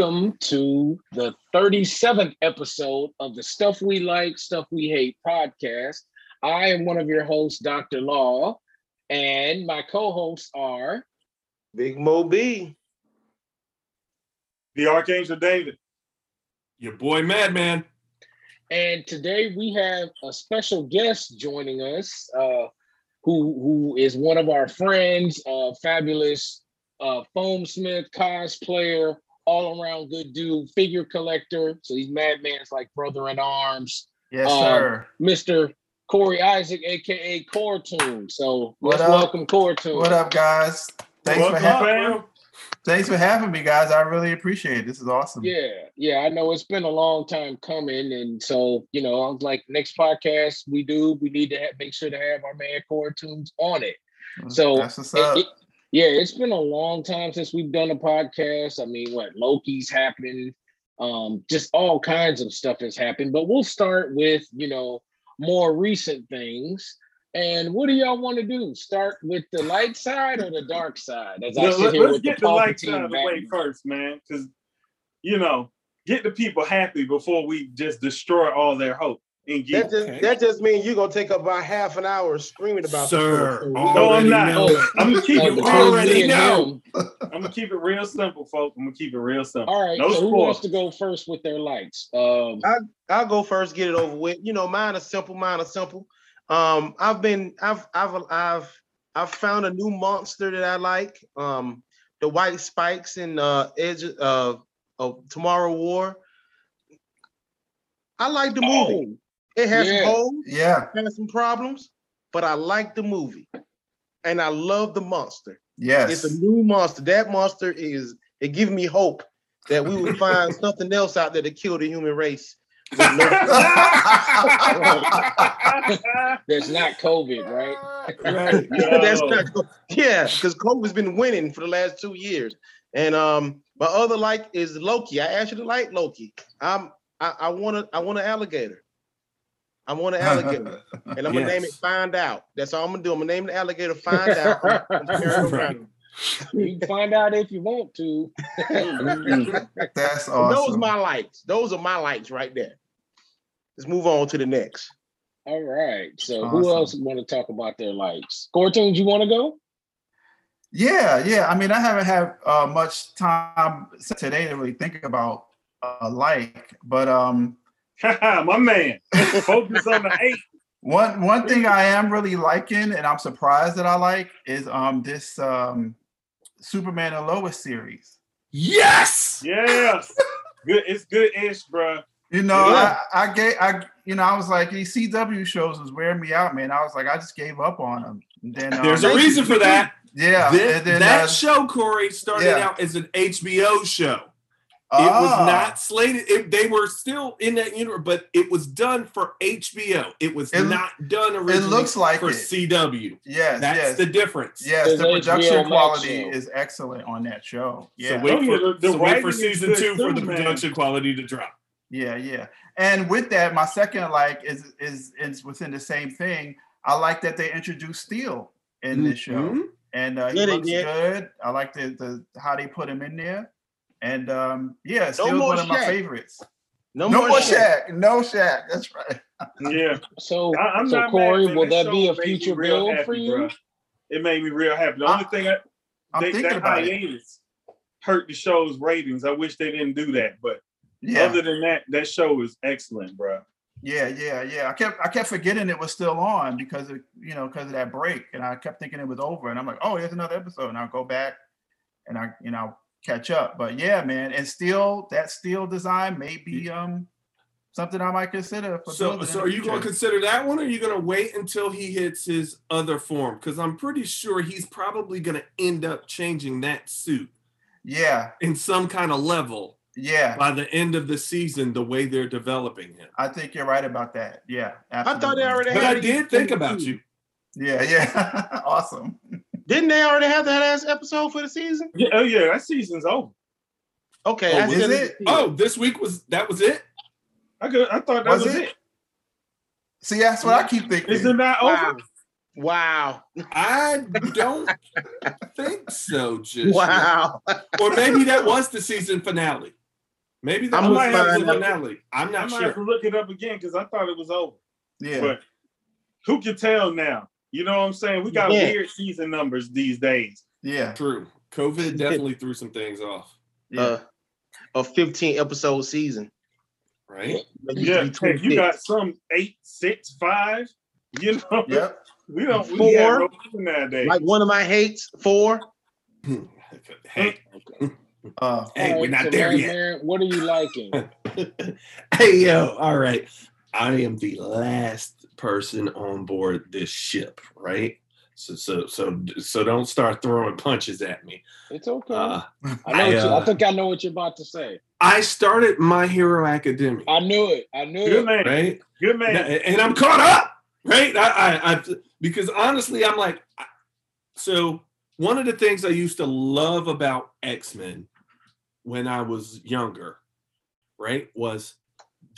welcome to the 37th episode of the Stuff We Like, Stuff We Hate podcast. I am one of your hosts, Dr. Law, and my co hosts are Big Mo B. The Archangel David. Your boy Madman. And today we have a special guest joining us, uh, who who is one of our friends, uh, fabulous uh, foam smith, cosplayer, all around good dude, figure collector. So he's Madman's like brother in arms. Yes, Um, sir. Mr. Corey Isaac, aka Cortoon. So What let's up? welcome Cortoon. What up, guys? Thanks Welcome, for having me. thanks for having me, guys. I really appreciate it. This is awesome. Yeah, yeah, I know it's been a long time coming, and so you know, I was like, next podcast we do, we need to have, make sure to have our man Cortoons on it. So that's what's it- it- yeah, it's been a long time since we've done a podcast. I mean, what Loki's happening, um, just all kinds of stuff has happened. But we'll start with you know more recent things. And what do y'all want to do? Start with the light side or the dark side? As I sit let- here Let's with get the the light side of the way first, man. Because you know, get the people happy before we just destroy all their hope That get. just Okay. that just means you're gonna take about half an hour screaming about the Sir, show. No, I'm not. know. I'm gonna keep Oh, it. real- already me know. I'm gonna keep it real simple, folks. I'm gonna keep it real simple. All right, No so who wants to go first with their lights? Um, I I'll go first, get it over with. You know, mine is simple. Mine is simple. Um, I've been, I've, I've, I've, I've found a new monster that I like. Um, the white spikes in uh, Edge uh, of Tomorrow War. I like the movie. It has yeah. some holes. yeah, has some problems, but I like the movie, and I love the monster. yes. It's a new monster. That monster is it gives me hope that we will find something else out there to kill the human race. with no- That's not COVID, right? Right. That's not co- yeah, because COVID's been winning for the last two years. And um, my other like is Loki. I actually like Loki. I'm I, I want to I want an alligator. I want an alligator, and I'm gonna name it Find Out. That's all I'm gonna do. I'm gonna name the alligator Find Out. I'm gonna carry it around. you can find out if you want to. That's awesome. Those awesome. my lights. Those are my lights right there. Let's move on to the next. All right. So who else want to talk about their lights? Cortoons, you want to go? yeah, yeah. I mean, I haven't had uh, much time today to really think about uh, like, but um, My man. Focus on the eight. one one thing I am really liking, and I'm surprised that I like, is um this um Superman and Lois series. Yes. Yes. Good. It's good ish, bro. You know, Yeah. I, I gave I you know I was like these CW shows was wearing me out, man. I was like I just gave up on them. And then um, There's a reason for that. Yeah, Thi- and then, that uh, show, Corey, started yeah. out as an HBO show. It was ah, not slated. It, they were still in that universe, but it was done for HBO. It was It- not done originally It looks like for it. CW. Yes, That's yes, the difference. yes. It's The production HBO quality is excellent on that show. Yeah, So wait Oh, yeah, for, the- the so wait for season two for too, the man. production quality to drop. yeah, yeah. And with that, my second like is is is within the same thing. I like that they introduced Steel in this show. Mhm. and uh, he Yeah, looks good. I like the, the how they put him in there, and um, yeah, still more one of my favorites. No, No, more Shaq. Shaq. No Shaq. That's right. Yeah. So, I, I'm so not Corey, mad, will that show be a future bill happy, for you? bruh. It made me real happy. The I- only thing I, I'm they, thinking that about it. hurt the show's ratings. I wish they didn't do that, but Yeah, other than that, that show is excellent, bro. yeah, yeah, yeah. I kept I kept forgetting it was still on because of you know because of that break, and I kept thinking it was over, and I'm like, oh, there's another episode, and I'll go back, and I you know catch up. But yeah, man, and still that steel design may be um something I might consider. For So, so are you going to consider that one, or are you going to wait until he hits his other form? Because I'm pretty sure he's probably going to end up changing that suit Yeah, in some kind of level yeah. by the end of the season. The way they're developing him, I think you're right about that. Yeah, I thought they already but had I did think about you. Yeah, yeah. awesome. Didn't they already have that last episode for the season? Yeah, oh yeah, that season's over. Okay, Oh, I is it? Oh, this week was that was it? I could, I thought that Was was, it? it. See, that's what I keep thinking. Is it not over? Wow. Wow. I don't think so. Just Wow. yet. or maybe that was the season finale. Maybe that I'm was gonna the finale. I'm I not might have to sure. look it up again because I thought it was over. Yeah. But who can tell now? You know what I'm saying? We got Yeah. weird season numbers these days. Yeah. True. COVID definitely threw some things off, Yeah. Uh, a 15 episode season. right? It used to Yeah, be you got some eight, six, five. You know, Yep. we don't Four. have no clue nowadays. like one of my hates, four. hey, Uh, hey, we're not so there yet. Mary, What are you liking? hey yo, all right. I am the last person on board this ship, right? So so so so don't start throwing punches at me. It's okay. Uh, I know. I, what you, I uh, think I know what you're about to say. I started My Hero Academia, I knew it. I knew Good it. man. right? Good man. And I'm caught up, right? I, I, I because honestly, I'm like, so one of the things I used to love about X Men when I was younger, right, was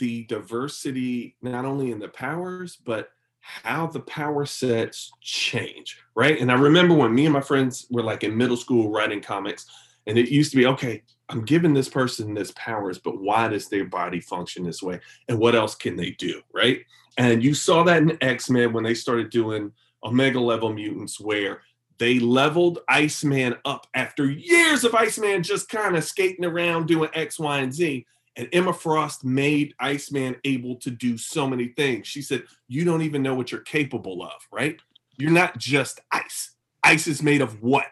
the diversity not only in the powers but how the power sets change, right? And I remember when me and my friends were like in middle school writing comics, and it used to be okay. I'm giving this person this powers, but why does their body function this way? And what else can they do, right? And you saw that in X Men when they started doing Omega level mutants, where they leveled Iceman up after years of Iceman just kind of skating around doing X, Y, and Z. And Emma Frost made Iceman able to do so many things. She said, You don't even know what you're capable of, right? You're not just ice. Ice is made of what?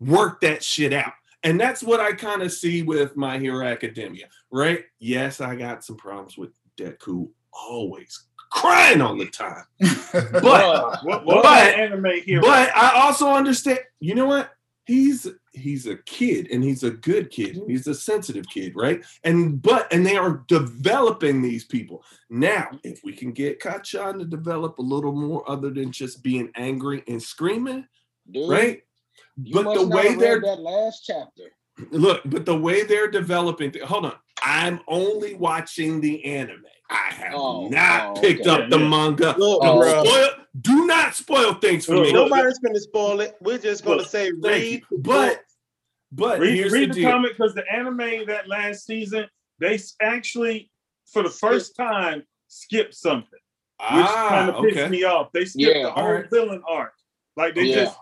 Work that shit out. And that's what I kind of see with My Hero Academia, right? Yes, I got some problems with Deku always crying all the time. But Bruh, what what but- anime hero? but I also understand, you know what? He's he's a kid and he's a good kid and he's a sensitive kid, right? And but and they are developing these people. Now, if we can get Kacchan to develop a little more other than just being angry and screaming, dude, right? But the way they're read that last chapter. look, but the way they're developing, hold on. I'm only watching the anime. I have Oh, not oh, picked okay. up the Yeah, yeah. manga. Look, Don't Oh, spoil, do not spoil things for Look, me. Nobody's gonna spoil it. We're just gonna Look, say Thank read. But but read, here's read the the, deal. comic because the anime that last season they actually for the first time skipped something, which kind Ah, of pissed okay. me off. They skipped Yeah. the whole Alright. villain arc, like they Yeah. just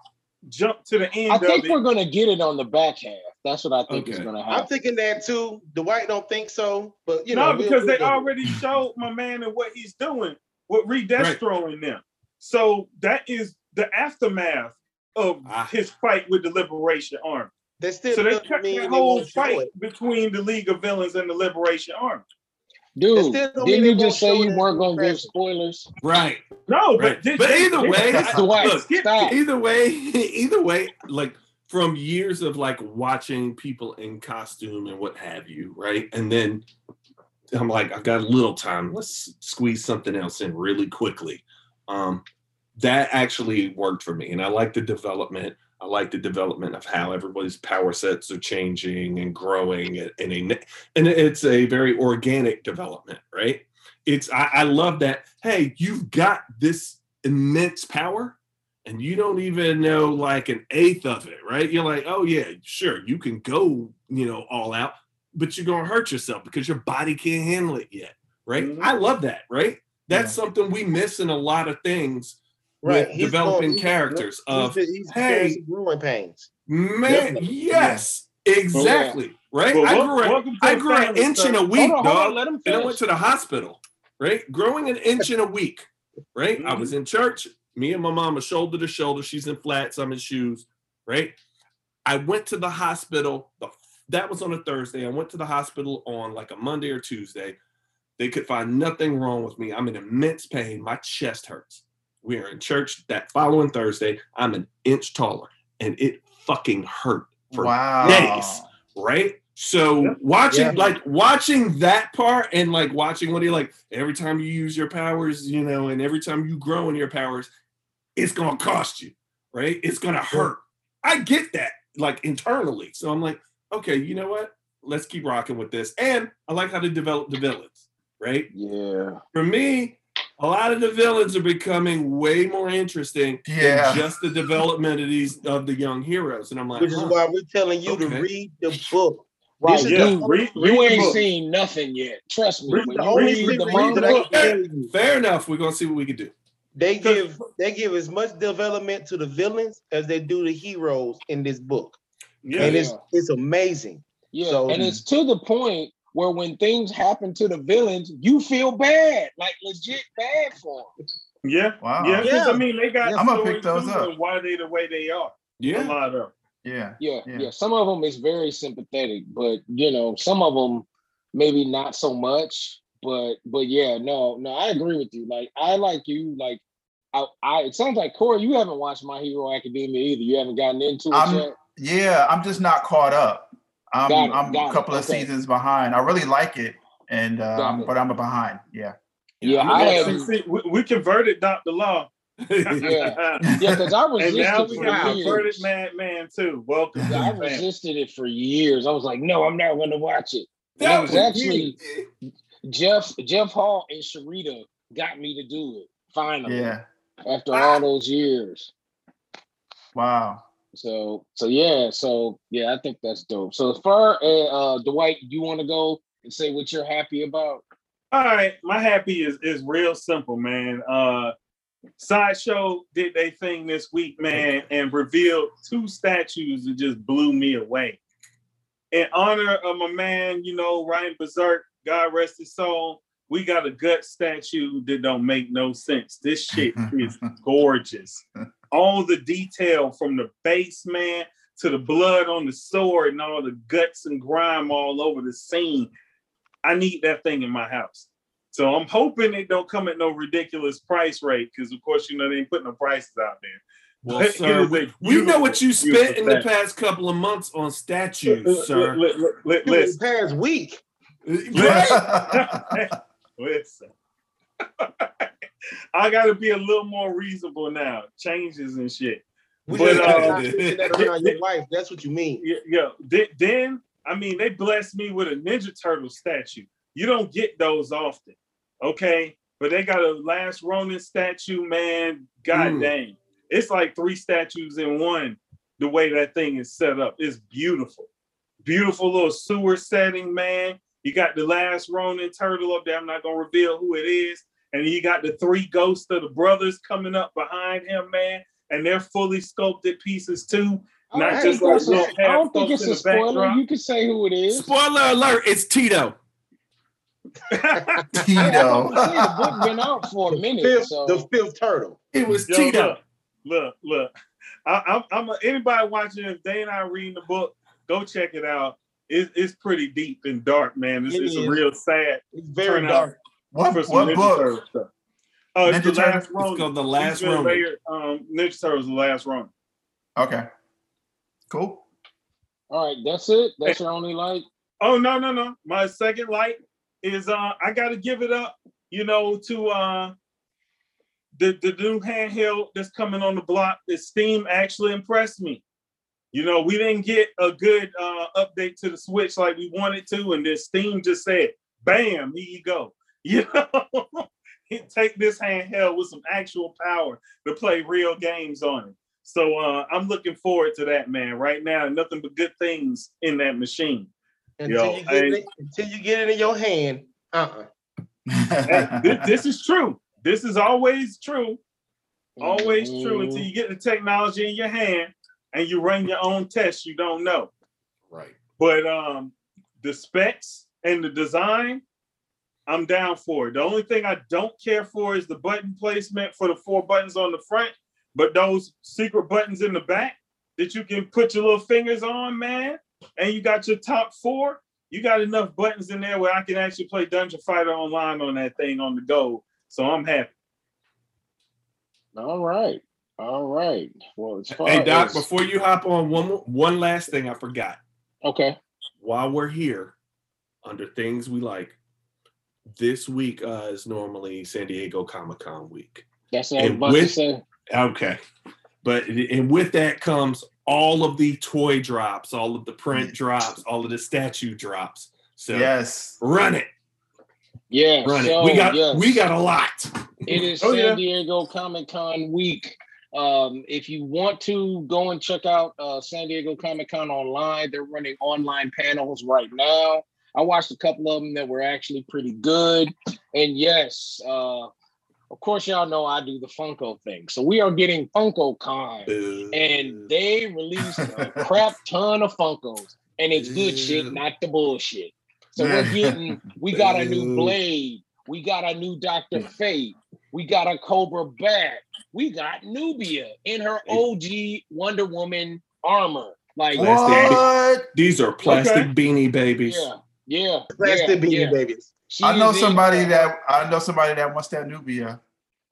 jumped to the end I think it. we're gonna get it on the back half. That's what I think is gonna happen. I'm thinking that too. Dwight don't think so, but you know, no, we'll- because they we'll- already showed my man and what he's doing with Redestro in them. So that is the aftermath of Ah. his fight with the Liberation Army. They still So they doesn't cut mean the whole fight between the League of Villains and the Liberation Army. Dude, didn't you just say you weren't gonna give spoilers? Right. No, Right. but, they- But either they- way, they- Dwight, look, stop. Either way, either way, like from years of like watching people in costume and what have you, right? And then I'm like, I've got a little time. Let's squeeze something else in really quickly. Um, that actually worked for me, and I like the development. I like the development of how everybody's power sets are changing and growing, and and, a, and it's a very organic development, right? It's I, I love that. Hey, you've got this immense power and you don't even know like an eighth of it, right? You're like, oh yeah, sure, you can go, you know, all out, but you're gonna hurt yourself because your body can't handle it yet, right? Mhm. I love that, right? That's something we miss in a lot of things Right, with he's developing going- he's- characters he's, of he's, he's hey, growing pains. man, Yeah. yes, exactly, right? Well, I grew a, welcome I grew an inch sir. in a Hold week, on, hold dog on, let him and I went to the hospital, right? Growing an inch in a mm-hmm. week, right? I was mm-hmm. in church. Me and my mama are shoulder to shoulder. She's in flats. I'm in shoes, right? I went to the hospital. The, that was on a Thursday. I went to the hospital on like a Monday or Tuesday. They could find nothing wrong with me. I'm in immense pain. My chest hurts. We are in church that following Thursday. I'm an inch taller and it fucking hurt for wow. days right? So watching Yeah. like watching that part and like watching what he like every time you use your powers, you know, and every time you grow in your powers, it's gonna cost you, right? It's gonna hurt. I get that like internally. So I'm like, okay, you know what? Let's keep rocking with this. And I like how they develop the villains, right? Yeah. For me, a lot of the villains are becoming way more interesting Yeah. than just the development of these of the young heroes. And I'm like, Which is huh. why we're telling you to read the book. Right, This is Yeah, you, read, read you the ain't book. seen nothing yet. Trust me. Read When the you only read the the manga, can tell fair enough. We're gonna see what we can do. they give they give as much development to the villains as they do the heroes in this book, Yeah, and it's it's amazing. yeah, So- and it's to the point where when things happen to the villains, you feel bad, like legit bad for them. yeah, Wow. yeah. 'cause, Yeah. I mean, they got. Yeah. I'm gonna pick those up. on Why they the way they are? A Yeah. lot of. Yeah. Yeah, Yeah. yeah, Some of them is very sympathetic, but you know, some of them maybe not so much. But but yeah, no, no, I agree with you. Like I like you. Like I, I it sounds like Corey, you haven't watched My Hero Academia either. You haven't gotten into it I'm- yet. Yeah, I'm just not caught up. I'm it, I'm got a it, couple of okay. seasons behind. I really like it, and uh, Got I'm- it. but I'm behind. Yeah. Yeah, I'm I gonna- have- See, see, we, we converted Dr. Law. Yeah. Yeah, because I and resisted now we for got converted years. Madman too. Welcome. to I resisted it for years. I was like, no, I'm not going to watch it. That it was was actually Jeff Jeff Hall and Sharita got me to do it finally Yeah. after all those years. Wow. So so yeah, so yeah, I think that's dope. So as far as uh Dwight, you want to go and say what you're happy about? All right, my happy is is real simple, man. Uh Sideshow did they thing this week, man, and revealed two statues that just blew me away. In honor of my man, you know, Ryan Berserk, God rest his soul, we got a Guts statue that don't make no sense. This shit is gorgeous. All the detail from the base, man, to the blood on the sword and all the guts and grime all over the scene. I need that thing in my house. So I'm hoping it don't come at no ridiculous price rate because, of course, you know they ain't putting no prices out there. Well, But sir, we, we know what you spent in the past couple of months on statues, look, sir. look, look, look, This Listen, past week, Right? listen. I got to be a little more reasonable now. Changes and shit. we But, uh, gotta that around your wife. That's what you mean. Yeah, yeah. Then, then, I mean, they blessed me with a Ninja Turtle statue. You don't get those often, okay? But they got a Last Ronin statue, man. God Mm. dang, it's like three statues in one. The way that thing is set up, it's beautiful. Beautiful little sewer setting, man. You got the Last Ronin turtle up there. I'm not gonna reveal who it is. And you got the three ghosts of the brothers coming up behind him, man. And they're fully sculpted pieces too. I Not don't just think like it's a- little I don't think it's a folks in the spoiler. backdrop. You can say who it is. Spoiler alert, it's Tito. Yeah, I Tito. was gonna say, the book been out for a minute, Fifth, so the fifth turtle. It was Yo, Tito. look, look, look. I, I'm, I'm a, anybody watching. If they not reading the book, go check it out. It, it's pretty deep and dark, man. It's, It it's a real sad It's very Turn out. dark. What, for some what Ninja book? Turtle stuff. Uh, it's Ninja the Turtle? last It's Ronin. called The Last He's been Ronin. Um, Ninja Turtles, the last Ronin. Okay. Cool. all right, that's it. That's your only light. Oh no, no, no. My second light is uh I gotta give it up, you know, to uh the, the new handheld that's coming on the block. The Steam actually impressed me. You know, we didn't get a good uh update to the Switch like we wanted to, and then Steam just said, bam, here you go. You know, take this handheld with some actual power to play real games on it. So uh I'm looking forward to that, man. Right now, nothing but good things in that machine. Until Yo, you get I- it, until you get it in your hand. Uh-uh. Hey, thi- this, is true. This is always true. Always true until Mhm. you get the technology in your hand and you run your own tests. You don't know, Right. but um, the specs and the design, I'm down for it. The only thing I don't care for is the button placement for the four buttons on the front, but those secret buttons in the back that you can put your little fingers on, man, and you got your top four. You got enough buttons in there where I can actually play Dungeon Fighter online on that thing on the go. So I'm happy. All right. All right. Well, as far Hey Doc, as- before you hop on, one more- one last thing I forgot. okay. While we're here, under things we like, this week uh, is normally San Diego Comic Con week. That's what I was And about to with- say. Okay. But and with that comes all of the toy drops, all of the print drops, all of the statue drops. So yes. run it. Yeah, Run so, it. We got yes. we got a lot. It is Oh, San yeah. Diego Comic Con week. Um, if you want to go and check out uh, San Diego Comic Con online, they're running online panels right now. I watched a couple of them that were actually pretty good. And yes, uh, of course, y'all know I do the Funko thing. So we are getting Funko Con, and they released a crap ton of Funkos, and it's good shit, not the bullshit. So we're getting, we got a new Blade, we got a new Doctor Fate, we got a Cobra Bat, we got Nubia in her OG Wonder Woman armor. Like, What? These are plastic Okay. beanie babies. yeah, yeah, Plastic yeah, beanie yeah. babies. She I know is in somebody that I know somebody that wants that Nubia.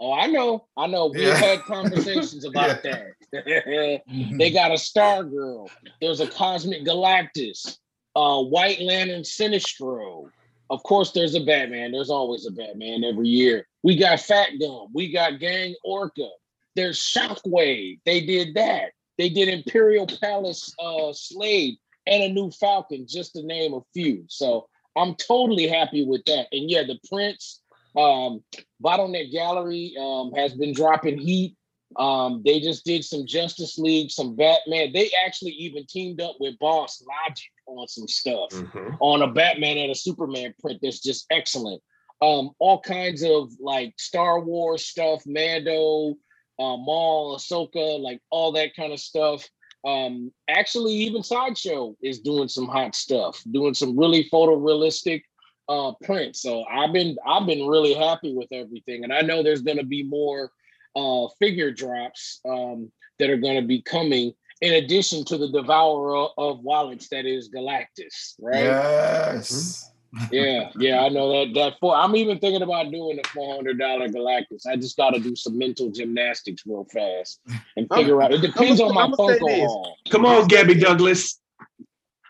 Oh, I know, I know. We've Yeah. had conversations about that. they got a Star Girl. There's a Cosmic Galactus, uh, White Lantern Sinestro. Of course, there's a Batman. There's always a Batman every year. We got Fat Gum. We got Gang Orca. There's Shockwave. They did that. They did Imperial Palace uh, Slade and a new Falcon, just to name a few. So I'm totally happy with that. And yeah, the prints, um, Bottleneck Gallery um, has been dropping heat. Um, they just did some Justice League, some Batman. They actually even teamed up with Boss Logic on some stuff Mhm. on a Batman and a Superman print that's just excellent. Um, all kinds of like Star Wars stuff, Mando, uh, Maul, Ahsoka, like all that kind of stuff. Um, actually, even Sideshow is doing some hot stuff, doing some really photorealistic uh prints. So I've been I've been really happy with everything, and I know there's going to be more uh figure drops um that are going to be coming in addition to the devourer of wallets that is Galactus, right? Yes. Yeah, yeah, I know that. That for I'm even thinking about doing the four hundred dollar Galactus. I just got to do some mental gymnastics real fast and I'm- figure out. It depends I'ma- on my I'ma Funko haul. Come on, Gabby Douglas.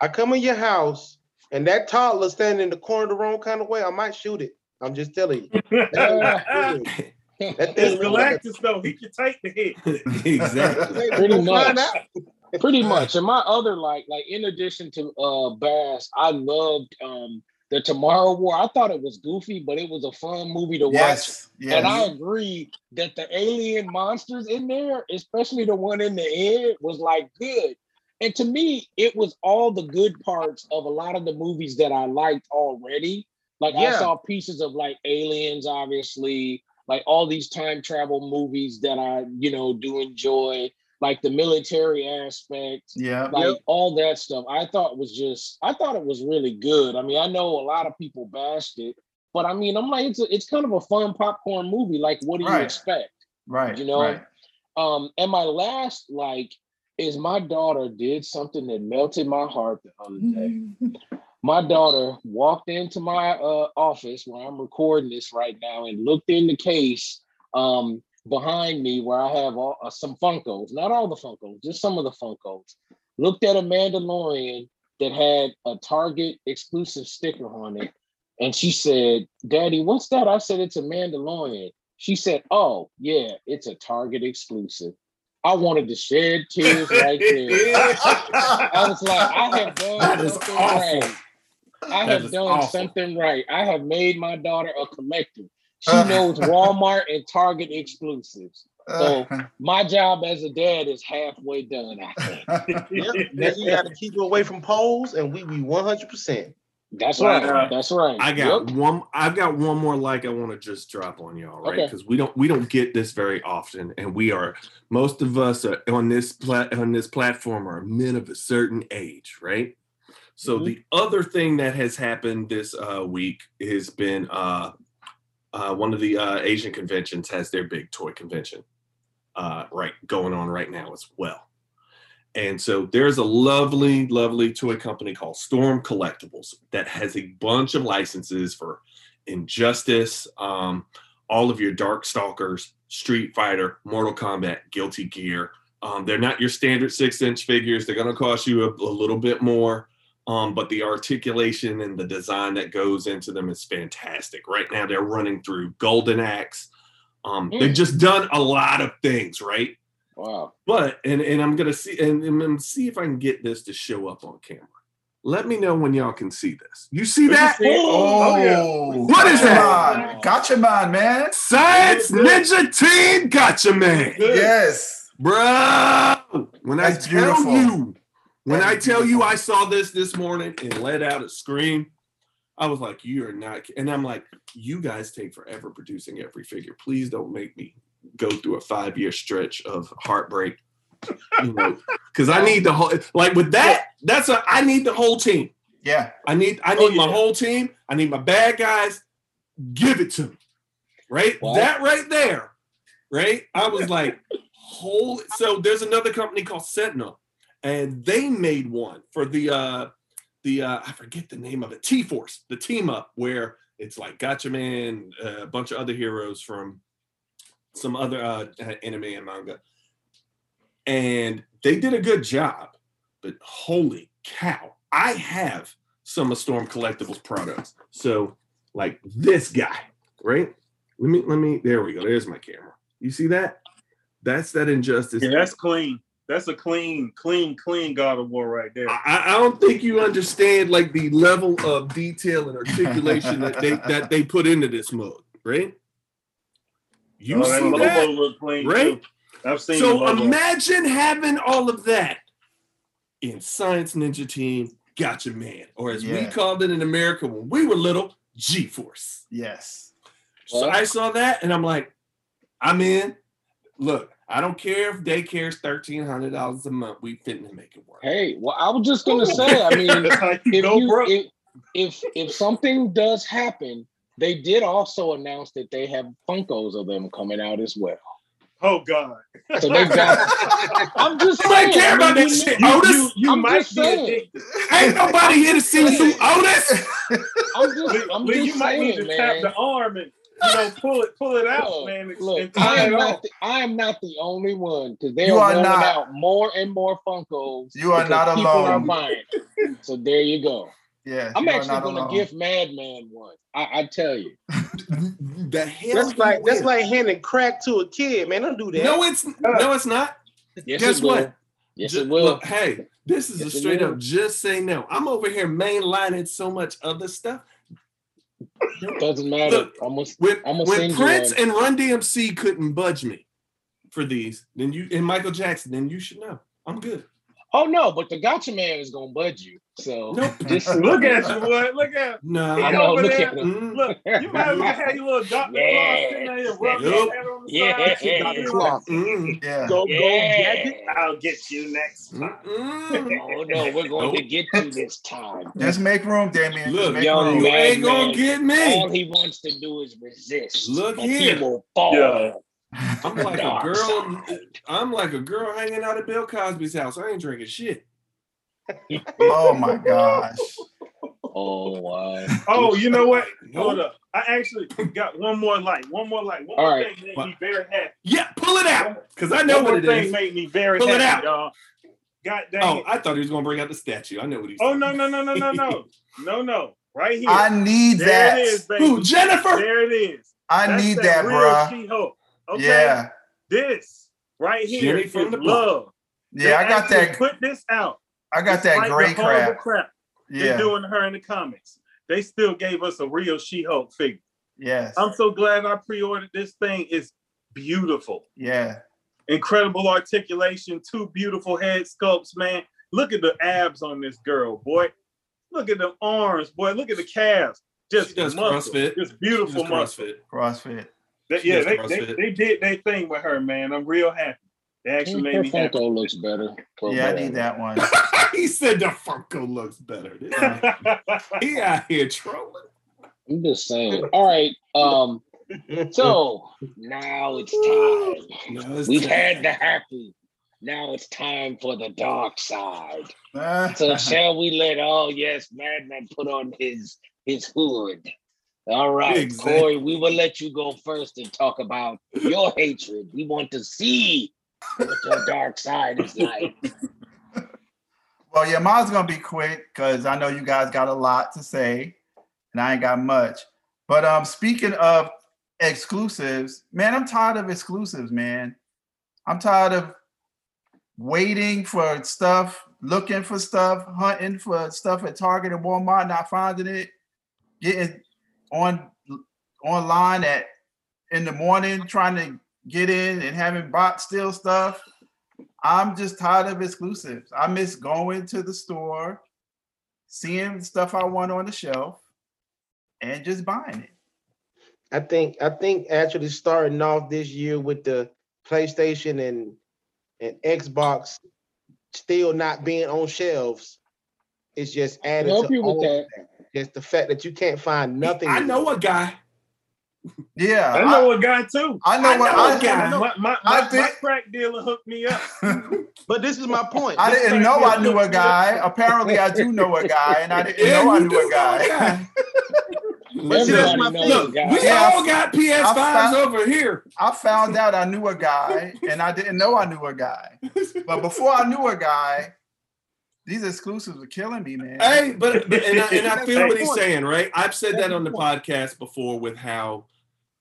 I come in your house and that toddler standing in the corner the wrong kind of way, I might shoot it. I'm just telling you. That thing It's look like a- Galactus though. He can take the hit. exactly. Pretty much. Pretty much. And my other like, like in addition to uh Bass, I loved um the Tomorrow War. I thought it was goofy, but it was a fun movie to watch. Yes. And I agree that the alien monsters in there, especially the one in the end, was like good. And to me, it was all the good parts of a lot of the movies that I liked already. Like I Yeah. saw pieces of like aliens, obviously, like all these time travel movies that I, you know, do enjoy, like the military aspect Yeah. like all that stuff i thought was just i thought it was really good i mean i know a lot of people bashed it but i mean i'm like it's, a, it's kind of a fun popcorn movie like what do you expect Right. you know, Right. um and my last like is my daughter did something that melted my heart the other day my daughter walked into my uh, office where i'm recording this right now and looked in the case um behind me where i have all, uh, some funkos not all the funkos just some of the funkos looked at a mandalorian that had a target exclusive sticker on it and she said daddy what's that i said it's a mandalorian she said oh yeah it's a target exclusive i wanted to shed tears right there I was like, I have done That something right. I That have done awful. something right. I have made my daughter a collector. She Uh. knows Walmart and Target exclusives. So Uh, my job as a dad is halfway done, I think. Yep. Now you got to keep her away from poles, and we be 100. percent That's Wow. right. That's right. I got Yep. one. I've got one more like I want to just drop on y'all, right? Okay. Because we don't we don't get this very often, and we are most of us are on this plat on this platform are men of a certain age, right? So Mhm. the other thing that has happened this uh, week has been uh, uh, one of the uh, Asian conventions has their big toy convention, uh, right going on right now as well. And so there's a lovely, lovely toy company called Storm Collectibles that has a bunch of licenses for Injustice, um, all of your Darkstalkers, Street Fighter, Mortal Kombat, Guilty Gear. Um, they're not your standard six inch figures. They're going to cost you a, a little bit more. Um, but the articulation and the design that goes into them is fantastic. Right now, they're running through Golden Axe. Um, They've Mm. just done a lot of things, right? Wow. But and and I'm gonna see and, and see if I can get this to show up on camera. Let me know when y'all can see this. You see We that? can see it. Oh, yeah. What is Gotcha that? Man. Gotcha man, man. Science Ninja Team Gatchaman. Yes. Bro, when That's I tell beautiful. you, when I tell you. I saw this this morning and let out a scream, I was like, "You are not," and I'm like, "You guys take forever producing every figure. Please don't make me go through a five year stretch of heartbreak." You know, because I need the whole like with that. That's a I need the whole team. Yeah. I need I Oh, need my yeah. whole team. I need my bad guys. Give it to me. Right? Wow. That right there. Right? I was like, holy so there's another company called Sentinel, and they made one for the uh the uh I forget the name of it, T-Force, the team up where it's like Gatchaman, uh, a bunch of other heroes from some other uh anime and manga. And they did a good job, but holy cow, I have some of Storm Collectibles products. So, like this guy, right? Let me, let me, there we go. There's my camera. You see that? That's that injustice. Yeah, that's clean. That's a clean, clean, clean God of War right there. I, I don't think you understand like the level of detail and articulation that they that they put into this mode, right? You Oh, that see logo that? look clean right? too. I've seen So imagine having all of that in Science Ninja Team Gatchaman, or as we called it in America when we were little, G Force. Yes. So Well- I saw that and I'm like, I'm in. Look, I don't care if daycare is thirteen hundred dollars a month. We finna make it work. Hey, well, I was just gonna say. I mean, That's you if go you if, if if something does happen, they did also announce that they have Funkos of them coming out as well. oh God. So they got. I'm just You might saying. care I about mean, that you- shit, You, Otis. you, you I'm might just be saying. Ain't nobody here to see you, Otis. I'm just, I'm Lee, just you might need saying, to tap man. the arm and you know pull it, pull it out, Look, man. Look, I am, not. The, I am not the only one because they're You are rolling not. out more and more Funkos. You are not people are alone. buying. So there you go. Yeah, I'm actually going to alone. give Madman one. I, I tell you. the hell That's like you that's like handing crack to a kid, man. Don't do that. no, it's no, it's not. Yes, Guess it what? Yes, Ju- it will. look, hey, this is Yes, a straight up just say no. I'm over here mainlining so much other stuff. Doesn't matter. Look, I'm gonna, When, when Prince and Run DMC couldn't budge me for these, then you and Michael Jackson, then you should know. I'm good. oh no, but the Gatchaman is gonna budge you. So Nope. just Look at you, boy. Look at No. He I know. over Look there. at him. Mm. look. You might as well have your little Dr. Yeah. Claw sitting there and rub Yup. your head on the Yeah. side. Yeah. Dr. Yeah. Claw, Mm. Yeah. Go, go, Yeah. gadget. I'll get you next time. Oh no, we're going to get you this time. Just make room, Damien. Look, make young room. You man. ain't gonna get me. All me. he wants to do is resist. Look but here. He will fall. Yeah. I'm like a girl. I'm like a girl hanging out at Bill Cosby's house. I ain't drinking shit. Oh my gosh. Oh wow. Oh, you know what? Hold up. I actually got one more light. One more light. One All more right. thing made me very happy. Yeah, pull it out because I know one what more it thing is. made me very Pull it out. y'all. God dang Oh, it. I thought he was gonna bring out the statue. I know what he's. Oh no, no, no, no, no, no. No, no. Right here. I need there that. it is, baby. Who, Jennifer? There it is. I That's need that, real bruh. She-Hulk. Okay. Yeah. This right here Jenny from the block. love. Yeah, I got that. Put this out. I got that Despite the great horrible crap. crap They're doing her in the comics. They still gave us a real She-Hulk figure. Yes. I'm so glad I pre-ordered this thing. It's beautiful. Yeah. Incredible articulation, two beautiful head sculpts, man. Look at the abs on this girl, boy. Look at the arms, boy. Look at the calves. Just She does muscle. CrossFit. Just She beautiful does muscle. CrossFit. CrossFit. They- yeah, does they, they, they did their thing with her, man. I'm real happy. They actually made Her me happy. Funko looks better. but Yeah, I need that one. he said the Funko looks better. he out here trolling. I'm just saying. All right. Um. So now it's time. No, it's We've time. had the happy. Now it's time for the dark side. So shall we let? Oh yes, Madman put on his his hood. All right, Exactly. Corey, we will let you go first and talk about your hatred. We want to see what your dark side is like. well, yeah, mine's gonna be quick because I know you guys got a lot to say, and I ain't got much. But um, speaking of exclusives, man, I'm tired of exclusives, man. I'm tired of waiting for stuff, looking for stuff, hunting for stuff at Target and Walmart, not finding it, getting on online at in the morning trying to get in and having bought still stuff. I'm just tired of exclusives. I miss going to the store, seeing stuff I want on the shelf, and just buying it. I think I think actually starting off this year with the PlayStation and and Xbox still not being on shelves is just added to all of that. Just the fact that you can't find nothing. I know a guy. Yeah, I know a guy too. I know I what know I, a guy. My, my, my, did- my crack dealer hooked me up. But this is my point. I This didn't know I knew a guy. Apparently, I do know a guy, and I didn't Yeah, know I knew a know guy. But see, that's my knows thing. Look, guy. we Yeah, all got PS5s found- over here. I found out I knew a guy, and I didn't know I knew a guy. But before I knew a guy, these exclusives are killing me, man. Hey, but, but- and, I, and I feel what he's saying, right? I've said that on the podcast before with how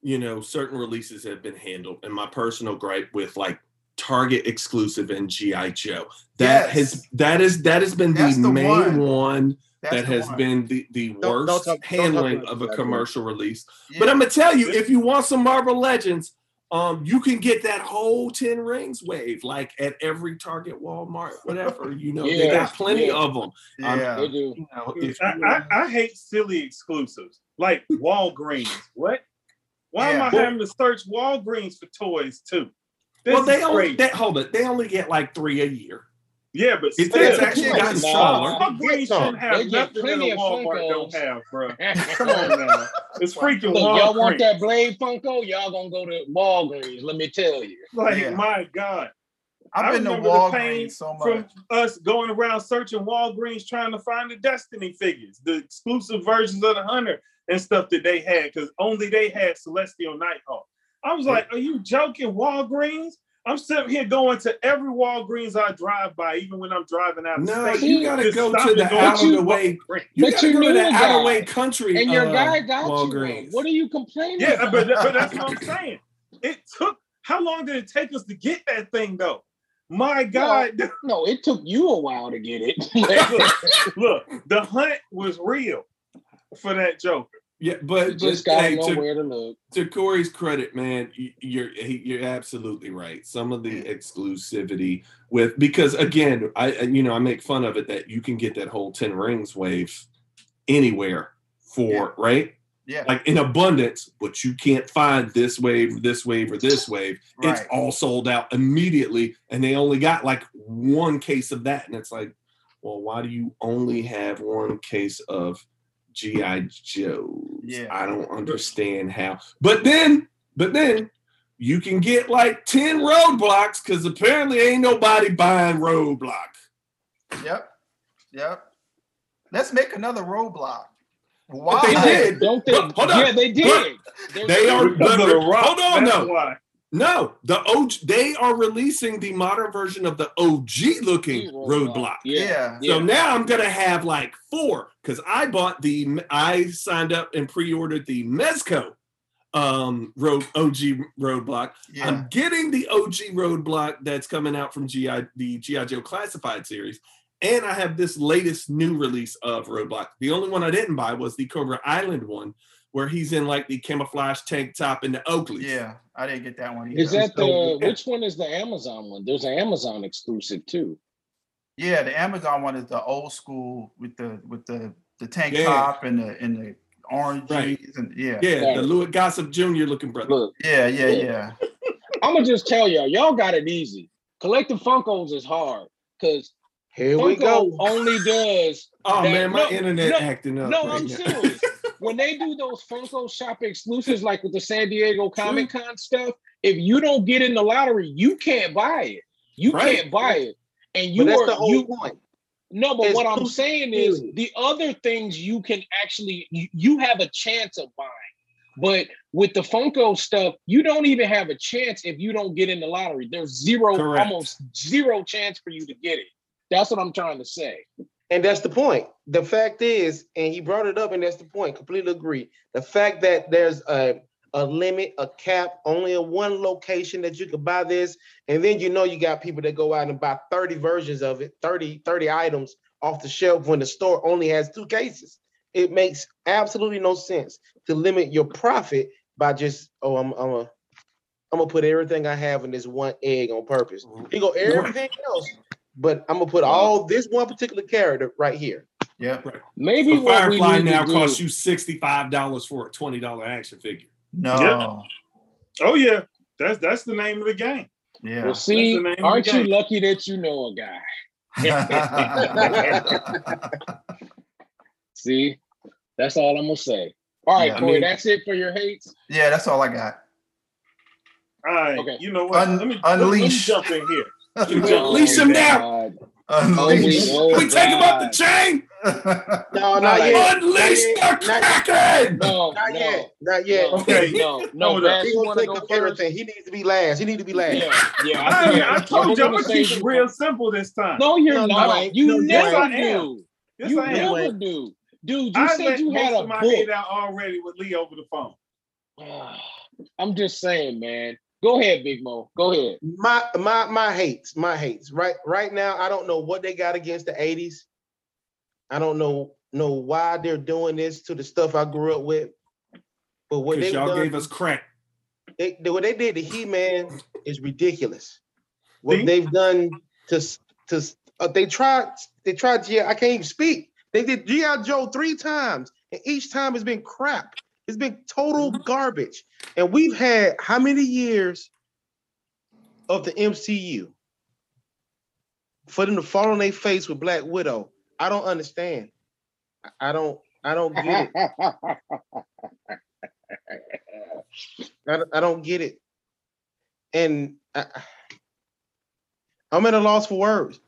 you know certain releases have been handled, and my personal gripe with like Target exclusive and GI Joe. That Yes. has that is that has been the, the main one. one, That's that has one. been the the Don't- don't worst don't talk handling of a commercial release. Yeah. But I'm gonna tell you, if you want some Marvel Legends, um, you can get that whole Ten Rings wave like at every Target, Walmart, whatever. You know, yeah, they got plenty yeah. of them. um, yeah. They do. You know, I, I, I hate silly exclusives like Walgreens. What? Why am I Yeah. having to search Walgreens for toys too? This well, they only they, hold it. They only get like three a year. Yeah, but It's, still, it's actually Yeah, gotten nah. smaller. Walgreens shouldn't have nothing that a of Walmart don't have, bro. Come on now, it's freaking Look, y'all want that Blade Funko? Y'all gonna go to Walgreens. Let me tell you. Like Yeah. my God. I've been to remember the pain Walgreens so much. from us going around searching Walgreens trying to find the Destiny figures, the exclusive versions of the Hunter and stuff that they had, because only they had Celestial Nighthawk. I was like, "Are you joking, Walgreens?" I'm sitting here going to every Walgreens I drive by, even when I'm driving out of No, state. you gotta go to the go out of the way. You gotta go to the a out of guy, way country. And your uh, guy got Walgreens. you. What are you complaining Yeah, about? but, but that's what I'm saying. It took how long did it take us to get that thing though? My God, no, it took you a while to get it. look, look, the hunt was real for that Joker. Yeah, You but, but just gotta hey, know to, to look. to Corey's credit, man, you're you're absolutely right. Some of the exclusivity with because again, I I- you know I make fun of it that you can get that whole Ten Rings wave anywhere for Yeah. right Yeah, like in abundance, but you can't find this wave, this wave, or this wave. It's all sold out immediately, and they only got like one case of that, and it's like, well, why do you only have one case of GI Joes? Yeah. I don't understand how. But then, but then. You can get like 10 roadblocks because apparently ain't nobody buying roadblock. Yep. Yep. Let's make another roadblock. But Why? they did. Don't they? Hold on. Yeah, they did. There's- They are- Because the rock, Hold on, that's no. why. No, the OG, they are releasing the modern version of the OG looking roadblock. Yeah. Yeah. So now I'm gonna have like four because I bought the I signed up and pre-ordered the Mezco um road OG roadblock. Yeah. I'm getting the OG roadblock that's coming out from GI the GI Joe Classified series, and I have this latest new release of roadblock. The only one I didn't buy was the Cobra Island one, where he's in like the camouflage tank top and the Oakley. Yeah. I didn't get that one either. Is that the So- which one is the Amazon one? There's an Amazon exclusive too. Yeah, the Amazon one is the old school with the with the the tank Yeah. top and the and the orange Right. and yeah. Yeah, Got the. Louis Gossett Jr. looking brother. Look, Yeah, yeah, Yeah. yeah. I'm gonna just tell y'all, y'all got it easy. Collecting Funkos is hard because Here we go. only does. Oh that- man, my no, internet no, acting up. No, right I'm now. serious. when they do those Funko Shop exclusives, like with the San Diego Comic Con stuff, if you don't get in the lottery, you can't buy it. You Right. can't buy it, and you But that's are the whole you. point. No, but what I'm saying is the other things you can actually you, you have a chance of buying. But with the Funko stuff, you don't even have a chance if you don't get in the lottery. There's zero, Correct. almost zero chance for you to get it. That's what I'm trying to say. And that's the point. The fact is, and he brought it up, and that's the point. Completely agree. The fact that there's a a limit, a cap, only in one location that you could buy this. And then you know you got people that go out and buy 30 versions of it, 30, 30 items off the shelf when the store only has two cases. It makes absolutely no sense to limit your profit by just, oh, I'm I'm a I'm gonna put everything I have in this one egg on purpose. Mm-hmm. You go everything else, but I'm gonna put all this one particular character right here. Yep. Maybe So what Firefly need now costs you sixty-five dollars for a twenty dollar action figure. No. Oh yeah, that's that's the name of the game. Yeah. Well, see, the name of the aren't you game. lucky that you know a guy? See, that's all I'm gonna say. All right, Yeah, I Corey, mean- that's it for your hates. yeah, that's all I got. All right, Okay. you know what? Un- let, me, let me- let me unleash. jump in here. You Oh, Unleash him now. Oh, God. Unleash. Oh, we take him up the chain. No, Not not yet. Unleash the Not yet. Kraken. No, Not no, yet. Not yet. no, Okay. no, no. Hold He you gonna take go up first? everything. He needs to be last. He need to be last. Yeah, yeah. I, I, think, I told we're you I'm gonna gonna keep it real simple this time. No, you're No, no, not. I ain't. you No, never yes, I do. Yes, you I never am. do. Dude, you I said you most had of a my book. hate out already with Lee over the phone. I'm just saying, man. Go ahead, Big Mo. Go ahead. My my my hates, my hates. Right right now, I don't know what they got against the 80s. I don't know know why they're doing this to the stuff I grew up with. But what they y'all done, gave us crack. they, they- what they did to He-Man is ridiculous. What See? they've done to s- to s- uh, they tried they tried yeah I can't even speak. They did G.I. Joe three times, and each time it's been crap. It's been total mm-hmm. garbage. And we've had how many years of the MCU for them to fall on their face with Black Widow? I don't understand. I- don't I don't get it. I, don't- I don't get it. And I, I'm at a loss for words.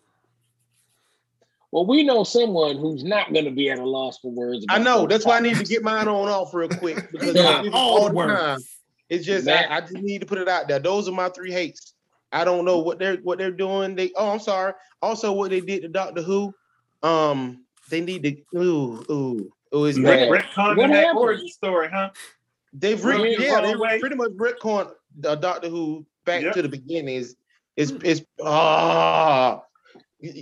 Well, we know someone who's not going to be at a loss for words. I know. those that's why I need to get mine on off real quick because Yeah. I do this All all the the words. time. It's just Man. I, I just need to put it out there. Those are my three hates. I don't know what they're what they're doing. They oh I'm sorry. Also what they did to Doctor Who. Um they need to ooh ooh ooh it's Yeah. bad. Retcon that origin story, huh? They've Rubbed re- it the yeah, they way. pretty much retcon the Doctor Who back Yep. to the beginning is is is ah go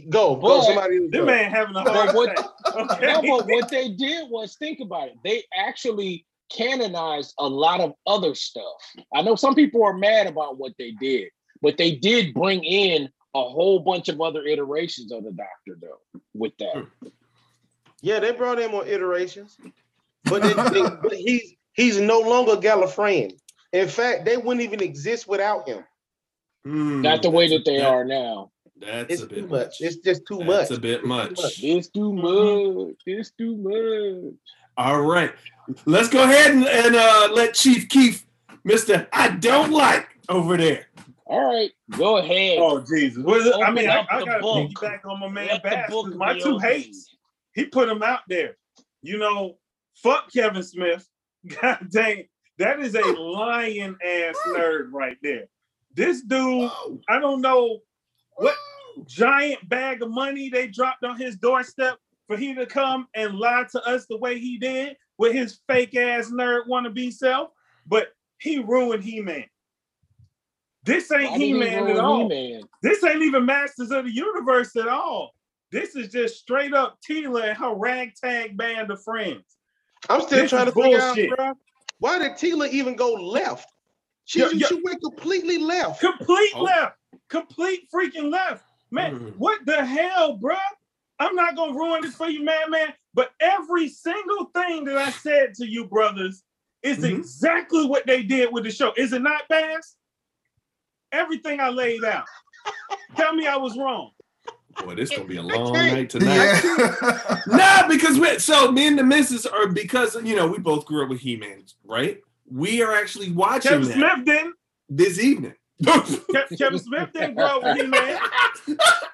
go But- somebody else This go. man having a But heart what- Okay. No, but what they did was think about it. They actually canonized a lot of other stuff. I know some people are mad about what they did, but they did bring in a whole bunch of other iterations of the Doctor, though. With that, Yeah, they brought in more iterations, but, they, they, but he's he's no longer Gallifreyan. In fact, they wouldn't even exist without him. Hmm, not the way that a- they are now. That's It's a too bit much. It's just too much. It's a bit much. It's too much. It's too much. All right. Let's go ahead and, and uh, let Chief Keith, Mr. I don't like over there. All right, go ahead. Oh Jesus! Well, I mean, I, up I the gotta book. piggyback on my man Bass. My two open. hates. He put him out there. You know, fuck Kevin Smith. God dang, that is a lying ass nerd right there. This dude, I don't know what giant bag of money they dropped on his doorstep for he to come and lie to us the way he did with his fake ass nerd wannabe self, but he ruined He-Man. This ain't he He-Man at all. He-Man? This ain't even Masters of the Universe at all. This is just straight up Teela and her ragtag band of friends. I'm still This trying to is figure bullshit. out, bro, why did Teela even go left? She, Yeah, yeah. she went completely left. Complete Oh. left. Complete freaking left. Man, Mm. what the hell, bruh? I'm not gonna ruin this for you, man, man. But every single thing that I said to you, brothers, is Mhm. exactly what they did with the show. Is it not, Bass? Everything I laid out. Tell me I was wrong. Boy, this gonna be a long night tonight. Yeah. nah, because we so me and the missus are because you know we both grew up with He-Man, right? We are actually watching Kevin that Smith didn't. this evening. Ke- Kevin Smith didn't grow up with He-Man.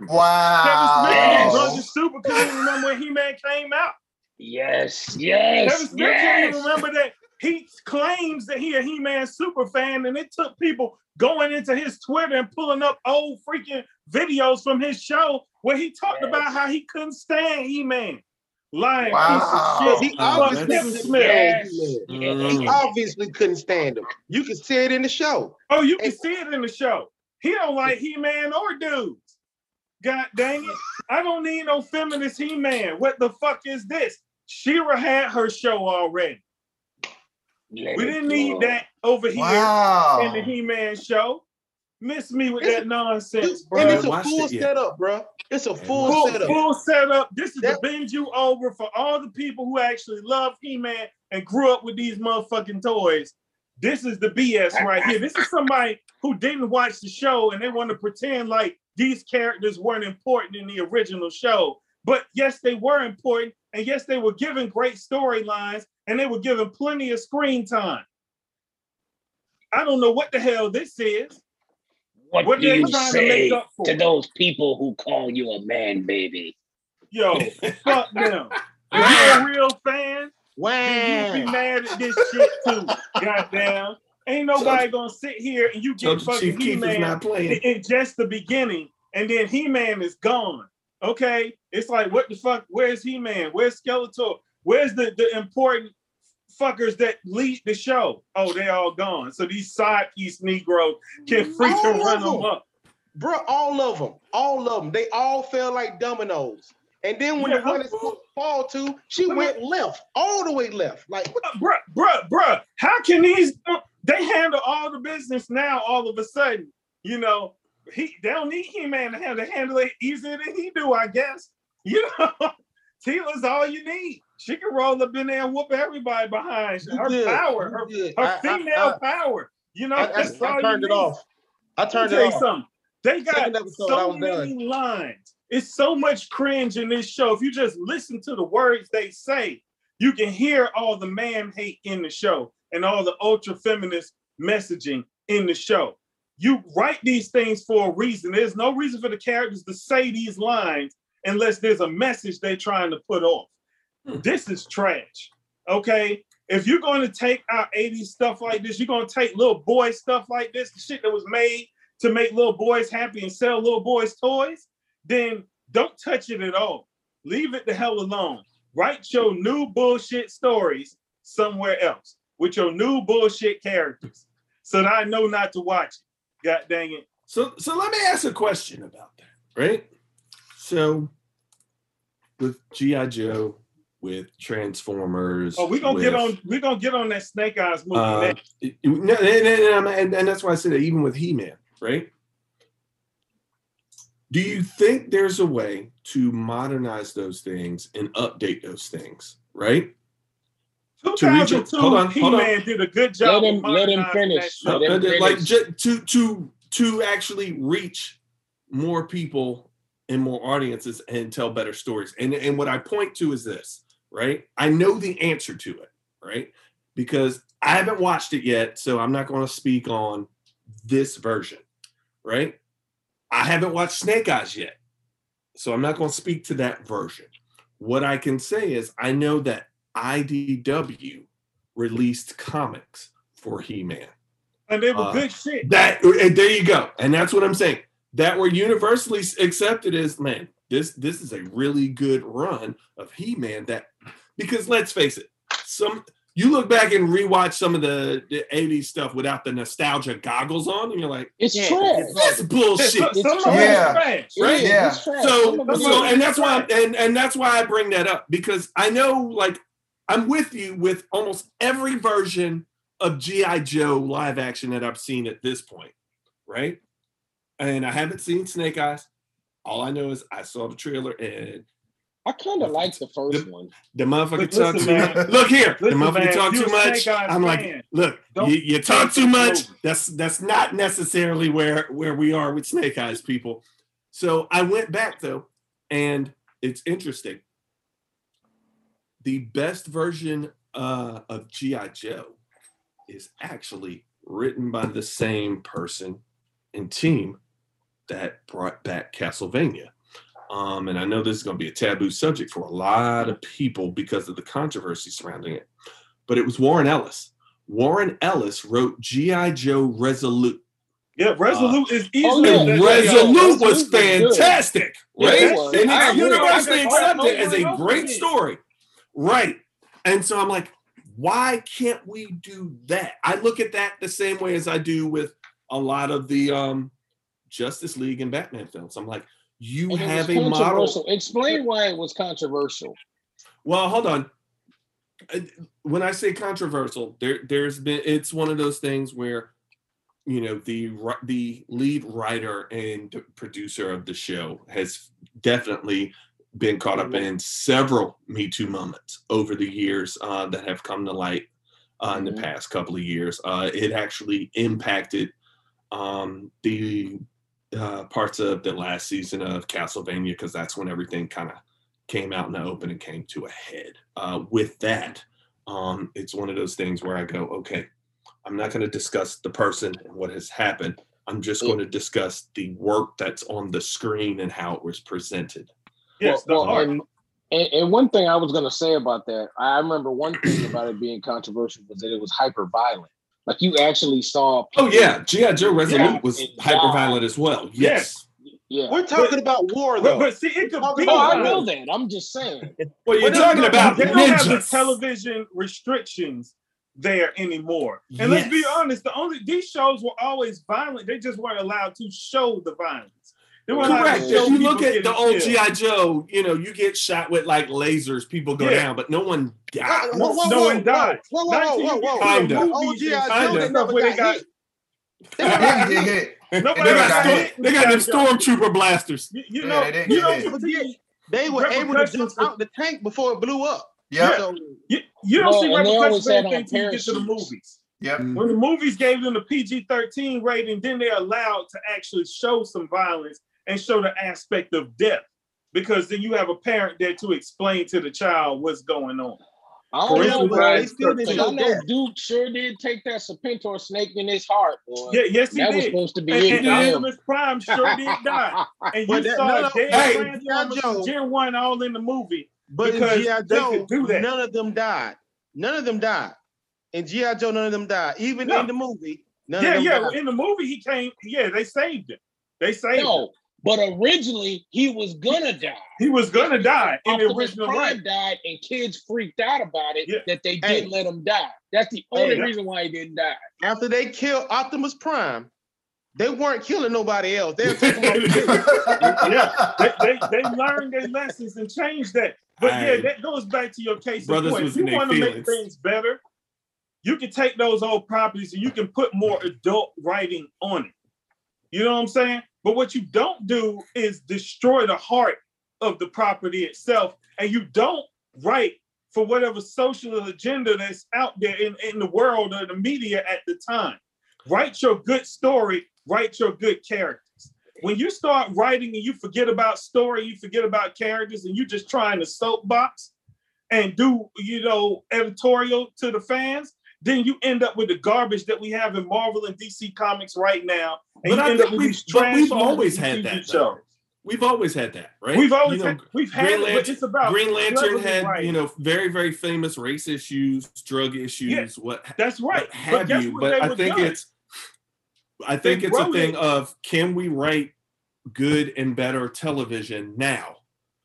Wow. Kevin Smith didn't grow to stupid couldn't even remember when He-Man came out. Yes, yes. Kevin yes, Smith can't yes. remember that he claims that he a He-Man super fan, and it took people going into his Twitter and pulling up old freaking videos from his show where he talked Yes. about how he couldn't stand He-Man. Lying Wow. piece of shit. Wow, obviously that's- Smith. stand. Mm. He obviously couldn't stand him. You can see it in the show. Oh, you can And- see it in the show. He don't like He-Man or dudes. God dang it. I don't need no feminist He-Man. What the fuck is this? She-Ra had her show already. Let We didn't need that over here Wow. in the He-Man show. Miss me with It's- that nonsense, and it's a watched full it yet. setup, bro. It's a full Full, setup. full setup. This is That- the binge you over for all the people who actually love He-Man and grew up with these motherfucking toys. This is the BS right here. This is somebody who didn't watch the show and they want to pretend like these characters weren't important in the original show. But yes, they were important, and yes, they were given great storylines, and they were given plenty of screen time. I don't know what the hell this is. What, What do you trying to say to those people who call you a man, baby? Yo, fuck them. If you're a real fan, then you be mad at this shit too. Goddamn. Ain't nobody gonna sit here and you get Chief fucking Keef is He-Man not playing. in just the beginning, and then He-Man is gone. Okay? It's like, what the fuck? Where's He-Man? Where's Skeletor? Where's the, the important fuckers that lead the show? Oh, they all gone. So these side piece Negroes can freaking run them them. up. Bro, all of them, all of them, they all fell like dominoes. And then when Yeah, the one is to fall to, she went left, all the way left. Like, what Uh, bruh, bruh, bruh, how can these they handle all the business now all of a sudden? You know, he they don't need He-Man to handle, handle it easier than he do, I guess. You know, Teela's all you need. She can roll up in there and whoop everybody behind You her did, power, her, her I- I- female power. You know, I, I, that's all I you turned it off. I turned it off. something. They got episode, so many lines. It's so much cringe in this show. If you just listen to the words they say, you can hear all the man hate in the show and all the ultra feminist messaging in the show. You write these things for a reason. There's no reason for the characters to say these lines unless there's a message they're trying to put off. This is trash. Okay. If you're going to take our 80s stuff like this, you're going to take little boy stuff like this, the shit that was made to make little boys happy and sell little boys toys, then don't touch it at all. Leave it the hell alone. Write your new bullshit stories somewhere else with your new bullshit characters so that I know not to watch it. God dang it. So, so let me ask a question about that, right? So, with GI Joe, with Transformers, Oh, we're gonna get on we're gonna get on that snake eyes movie Uh, next. it- it- no, and, and- and- and that's why I said that even with He Man, right? Do you think there's a way to modernize those things and update those things, right? to reach it- 2002 hold on, hold on. He-Man did a good job. Let him- let him finish. Let him finish. like ju- to to to actually reach more people and more audiences and tell better stories. And and what I point to is this, right? I know the answer to it, right? Because I haven't watched it yet, so I'm not going to speak on this version, right? I haven't watched Snake Eyes yet, so I'm not going to speak to that version. What I can say is I know that IDW released comics for He-Man. And they were Uh, good shit. That and there you go, and that's what I'm saying. That were universally accepted as man. This this is a really good run of He-Man. That because let's face it, some you look back and rewatch some of the, the 80s stuff without the nostalgia goggles on, and you're like, It's Yeah, trash. that's bullshit. Some it's trash. Yeah. trash. Right? Yeah. it's trash. So, Some of it so and that's why and and that's why I bring that up because I know like I'm with you with almost every version of GI Joe live action that I've seen at this point, right? And I haven't seen Snake Eyes. All I know is I saw the trailer and I kind of like the first The- one. the motherfucker Look, talk listen, too much. Look here, Listen, the motherfucker man, talk too much. I'm like, fan. look, you, you talk too much. That's that's not necessarily where where we are with Snake Eyes people. So I went back though, and it's interesting. The best version uh, of GI Joe is actually written by the same person and team that brought back Castlevania. Um, and I know this is going to be a taboo subject for a lot of people because of the controversy surrounding it. But it was Warren Ellis. Warren Ellis wrote G.I. Joe Resolute, Yeah, Resolute is oh, easily. yeah. Resolute Resolute was was fantastic, Yeah, right? it was. And I it's agree. universally I agree. accepted Over as a great story, right? And so I'm like, why can't we do that? I look at that the same way as I do with a lot of the um, Justice League and Batman films. I'm like, you And have a model. Explain why it was controversial. Well, hold on. Uh, When I say controversial, there there's been it's one of those things where you know the the lead writer and producer of the show has definitely been caught up in several Me Too moments over the years uh, that have come to light uh, in the past couple of years. Uh, it actually impacted um, the uh, parts of the last season of Castlevania because that's when everything kind of came out in the open and came to a head. Uh, with that, um, it's one of those things where I go, okay, I'm not going to discuss the person and what has happened. I'm just going to discuss the work that's on the screen and how it was presented. Yes, the well, well, art. and, and, and one thing I was going to say about that, I remember one thing about it being controversial was that it was hyper violent. Like you actually saw. Oh people- yeah, GI Joe Resolute was and hyper violent as well. Yes. yeah. We're talking about war But, though. but see, it could Oh, be. Oh, I know that. I'm just saying. Well, you're talking they- about they don't have the television restrictions there anymore. And let's be honest, the only these shows were always violent. They just weren't allowed to show the violence. They weren't allowed Correct. If you look at the old. GI Joe, you know, you get shot with like lasers, people go Yeah. down, but no one died. Whoa, No- whoa, whoa, no whoa, one died. Whoa, whoa, whoa, until whoa, you get whoa. Kinda. The old G.I. Joe, they never got got hit. They didn't hit. nobody They got got, hit. hit. storm, they got them stormtrooper blasters. You, you Yeah, know, they you get don't forget. They were able to jump out the tank before it blew up. Yep. So, You, you don't No, see and they repercussions of anything until you get to the movies. Yep. When the movies gave them the PG 13 rating, then they're allowed to actually show some violence and show the aspect of death. Because then you have a parent there to explain to the child what's going on. I don't For know, instance, bro. I- they still didn't Because I show know that. Duke sure did take that Serpentor snake in his heart, boy. Yeah, yes, he that was supposed to be And, it and for him. Optimus Prime sure did die. And you that- saw no, no, dead hey, Transformers Joe. Gen 1 all in the movie. but Because in G.I. Joe, do that. none of them died. None of them died. In G.I. Joe, none of them died. Even No. in the movie, none yeah, of them yeah. died. In the movie, he came. Yeah, they saved him. They saved him. No, but originally he was gonna die. He was gonna die in the Optimus original Prime life. died, and kids freaked out about it Yeah. that they didn't let him die. That's the only Hey. reason why he didn't die. After they killed Optimus Prime, they weren't killing nobody else. They were taking him off the list. Yeah, they, they, they learned their lessons and changed that. But yeah, that goes back to your case. in Brothers point. If you want to make things better, you can take those old properties and you can put more adult writing on it. You know what I'm saying? But what you don't do is destroy the heart of the property itself, and you don't write for whatever social agenda that's out there in, in the world or the media at the time. Write your good story, write your good characters. When you start writing and you forget about story, you forget about characters, and you're just trying to soapbox and do, you know, editorial to the fans, then you end up with the garbage that we have in Marvel and DC Comics right now. And But I think we've- we've always had that, though. We've always had that, right? We've always You know, had, we've had Green it, but Lantern- it's about Green Lantern had, writing. you know, very, very famous race issues, drug issues, what, That's right. what But have guess you. But I think doing? it's, I think They it's a thing it- of can we write good and better television now?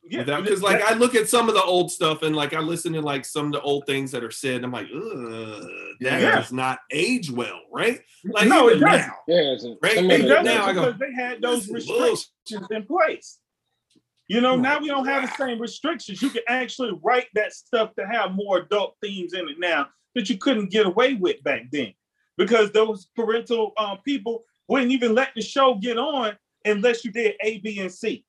Yeah, Because like I look at some of the old stuff and like I listen to like some of the old things that are said. And I'm like, Ugh, that Yeah. does not age well, right? Like no, it doesn't. now, Yeah, it's Right? It of Hey, the- doesn't now I go, because they had those this is restrictions in place. You know, now we don't have the same restrictions. You can actually write that stuff to have more adult themes in it now that you couldn't get away with back then, because those parental um, people wouldn't even let the show get on unless you did A, B, and C.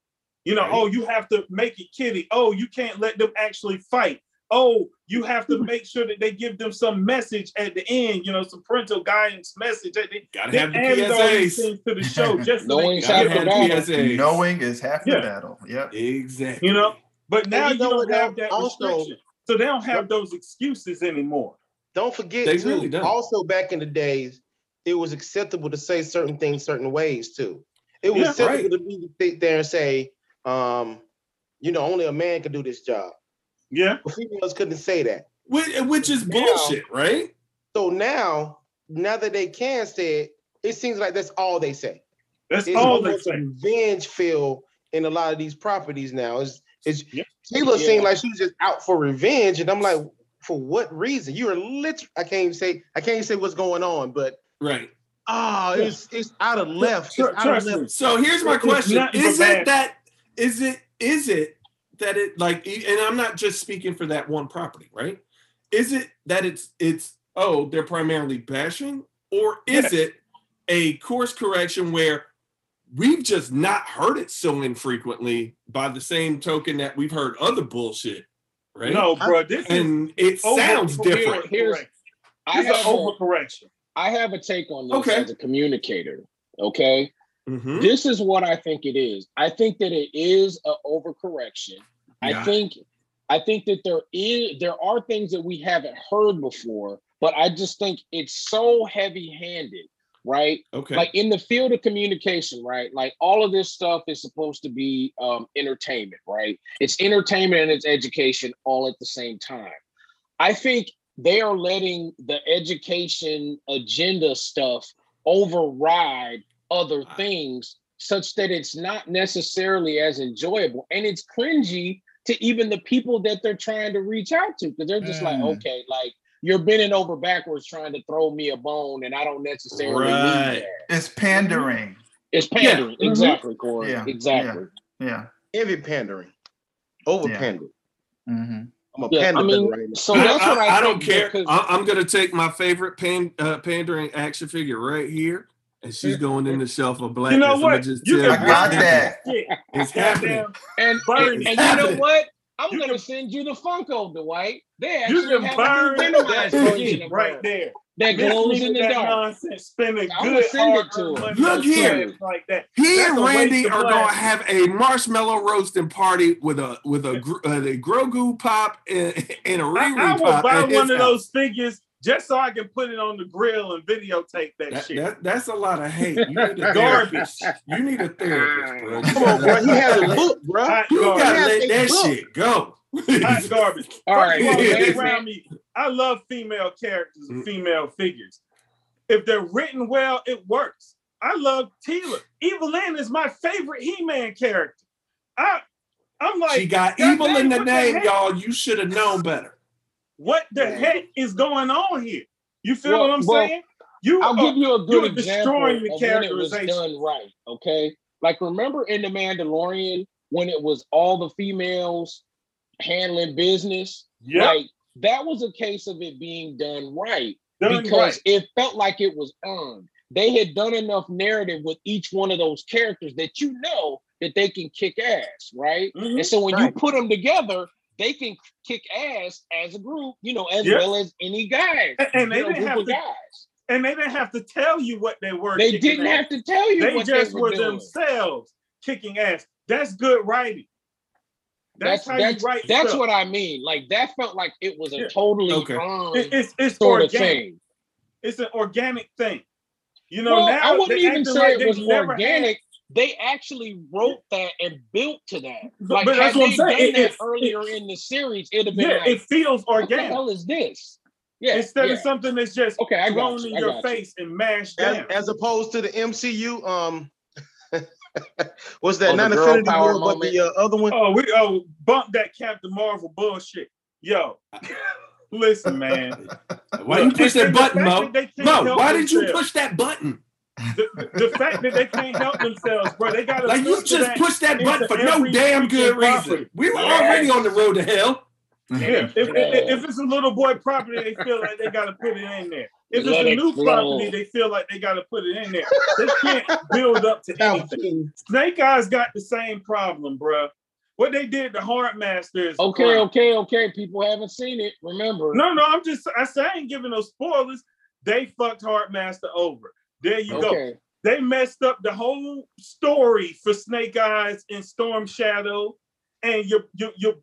You know, Right. oh, you have to make it kiddie. Oh, you can't let them actually fight. Oh, you have to make sure that they give them some message at the end. You know, some parental guidance message at the gotta have the added PSAs. to the show just Knowing they Gotta could half the battle. PSAs. Knowing is half Yeah. battle. Yep. Exactly. You know, but now you you, know don't have that Also- restriction, so they don't have those excuses anymore. Don't forget, They too, really don't. also back in the days, it was acceptable to say certain things certain ways too. It was Yeah, acceptable right. to be sit there and say, um, you know, only a man can do this job. Yeah, But females couldn't say that. Which, which is Now- bullshit, right? So now, now that they can say it, it seems like that's all they say. That's It's all they almost say. revenge feel in a lot of these properties now. It's it's Yep. Teela Yeah. seemed like she was just out for revenge, and I'm like, for what reason? You are literally I can't even say I can't even say what's going on, but Right. ah, it's it's out of left. Tr- out of left. So here's my question: Is it that? Is it? Is it that it like? And I'm not just speaking for that one property, right? Is it that it's it's oh they're primarily bashing, or is Yes. it a course correction where we've just not heard it so infrequently by the same token that we've heard other bullshit, right? No, bro, this is and it over- sounds here- different. Here's- correct. I This is have, a, overcorrection. I have a take on this Okay. as a communicator. Okay. Mhm. This is what I think it is. I think that it is an overcorrection. Yeah. I think I think that there is there are things that we haven't heard before, but I just think it's so heavy-handed, right? Okay. Like in the field of communication, right? Like all of this stuff is supposed to be um, entertainment, right? It's entertainment and it's education all at the same time. I think they are letting the education agenda stuff override other things such that it's not necessarily as enjoyable and it's cringy to even the people that they're trying to reach out to because they're just like Mm. okay like you're bending over backwards trying to throw me a bone and i don't necessarily Right. need that It's pandering. it's pandering Mhm. exactly corey Yeah, exactly Yeah. Heavy pandering. Over Yeah. pandering. hmm I'm a yeah, panda i mean right now. so that's what i, I, don't care. I, I'm going to take my favorite pan, uh, pandering action figure right here, and she's going in the shelf of blackness. You know I'ma what? just You tell can I got burn that. Shit. It's happening. Goddamn. and, burn and, it. and you know Happening. what i'm You gonna can- send you the funko dwight they You can have burn a that minimized version shit of right her there. that Miss glows me in with the that dark nonsense, spending I'ma good send it hard to earned her. money Look on here. crap like that. He That's and a waste Wendy of are going to money. have a marshmallow roasting party with a with a, gr- uh, a Grogu pop and, and a Riri I, I will pop. buy at his one of house. those figures just so I can put it on the grill and videotape that, That, shit. that, that's a lot of hate. You need a Garbage. therapist. You need a therapist, bro. You Come on, bro. He has a book, bro. Hot You garbage. gotta let that book. shit go. Hot garbage. all First right of all, Yeah. man, around me, I love female characters and Mm. female figures. If they're written well, it works. I love Teela. Evil-Lyn is my favorite He-Man character. I, I'm like, she got evil in the what the name, y'all. You should have known better. What the Yeah. heck is going on here? You feel Well- what I'm well, saying? You I'll are- give you a good example destroying of the when it was done right. Okay, like remember in the Mandalorian when it was all the females handling business. Yep, Like that was a case of it being done right done because right. it felt like it was earned. They had done enough narrative with each one of those characters that you know that they can kick ass, right? Mhm. And so when you put them together, they can kick ass as a group, you know, as Yep. well as any guys. And- and they know, didn't have to- guys. And they didn't have to tell you what they were. They didn't ass. have to tell you They what just they were were themselves kicking ass. That's good writing. That's, That's how that's you write. that's stuff. what I mean. Like that felt like it was a Yeah. totally Okay. It- it's it's sort of organic. thing. It's an organic thing. You know well, now I wouldn't even say like it was never organic. They actually wrote that and built to that. But- Like but that's what I'm they saying. It- that it- earlier it- in the series, it'd have been yeah, like, it feels what the organic hell is this? Yeah, instead yeah. of something that's just Okay, I thrown you, in I your got you. face and mashed As, down. as opposed to the MCU, um, what's that? Oh, the Not girl Infinity power War, but the uh, other one. Oh, we oh bump that Captain Marvel bullshit. Yo, listen, man. Why you push that button, fact Mo? that they can't Mo, why did you push that button? The, the fact that they can't help themselves, bro. They got to Like you just pushed that button for no damn good freaking reason. We were Yes. already on the road to hell. Yeah, if, if, if it's a little boy property, they feel like they got to put it in there. If Let it's a it new flow. property, they feel like they got to put it in there. They can't build up to anything. Snake Eyes got the same problem, bro. What they did to Hard Masters. Okay, okay, okay. People haven't seen it. Remember. No, no, I'm just I say I ain't giving no spoilers. They fucked Hard Master over. There you go. They messed up the whole story for Snake Eyes and Storm Shadow, and your your your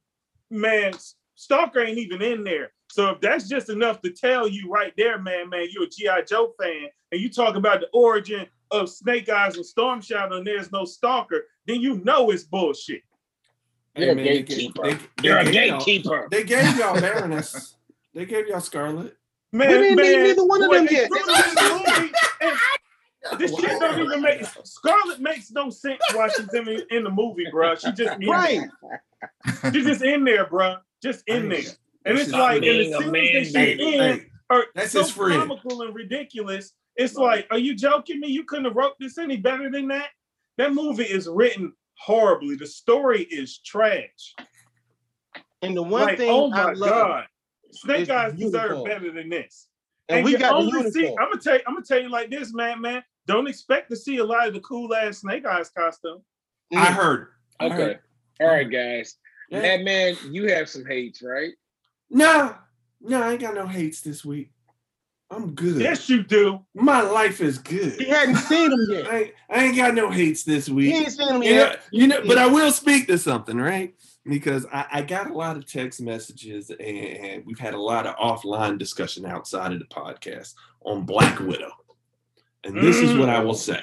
man Stalker ain't even in there. So if that's just enough to tell you right there, man, man, you're a GI Joe fan, and you talk about the origin of Snake Eyes and Storm Shadow, and there's no Stalker, then you know it's bullshit. You're a man, they gatekeeper. they- they You're a gave y'all- gatekeeper. They gave y'all Baroness. They gave y'all Scarlett. Man, We didn't man, need neither one of them yet. threw them in the movie, and This shit don't even make Scarlett makes no sense while she's in, the- in the movie, bro. She just in Right. there. She's just in there, bro. Just in there. And it's like in the being a scenes that she's Hey, in hey, are That's so his friend. comical and ridiculous. It's like, are you joking me? You couldn't have wrote this any better than that. That movie is written horribly. The story is trash. And the one like, thing oh I love, god, Snake is Eyes deserve better than this. and, we got the only see, uniform. I'm gonna tell you, I'm gonna tell you like this, man, man. Don't expect to see a lot of the cool ass Snake Eyes costume. I mm. heard. I Okay. heard. All right, guys. Yeah. Madman, you have some hates, right? Nah, nah, I ain't got no hates this week. I'm good. Yes, you do. My life is good. He good. hadn't seen them yet. I, ain't- I ain't got no hates this week. He week. ain't seen them You know, yet. you know, but I will speak to something, right? Because I, I got a lot of text messages and, and we've had a lot of offline discussion outside of the podcast on Black Widow. And this is what I will mm. say.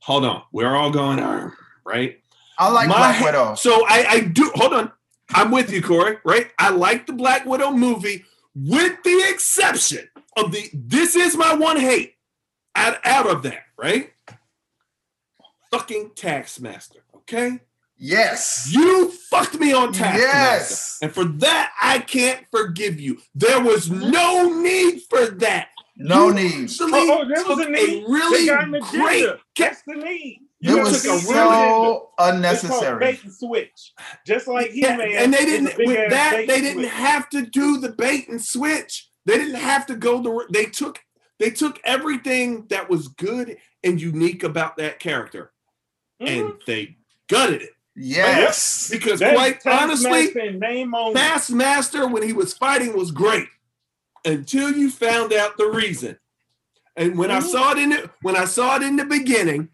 Hold on. We're all going arm, right? I like My Black Widow. So I, I do hold on. I'm with you, Corey, right? I like the Black Widow movie, with the exception of the this is my one hate out, out of that, right? Fucking Taskmaster, okay? Yes. You fucked me on Taskmaster. Yes. And for that, I can't forgive you. There was no need for that. No You need. actually Oh, oh, there was a need. really they got an great. agenda. That's the need. It You was took a real agenda. so unnecessary. bait and switch. Just like he Yeah, man. and they didn't with that they didn't switch. have to do the bait and switch. They didn't have to go the they took they took everything that was good and unique about that character Mhm. and they gutted it. Yes. Because That quite honestly, in name only. Taskmaster when he was fighting was great until you found out the reason. And when I Mhm. saw it in the when I saw it in the beginning,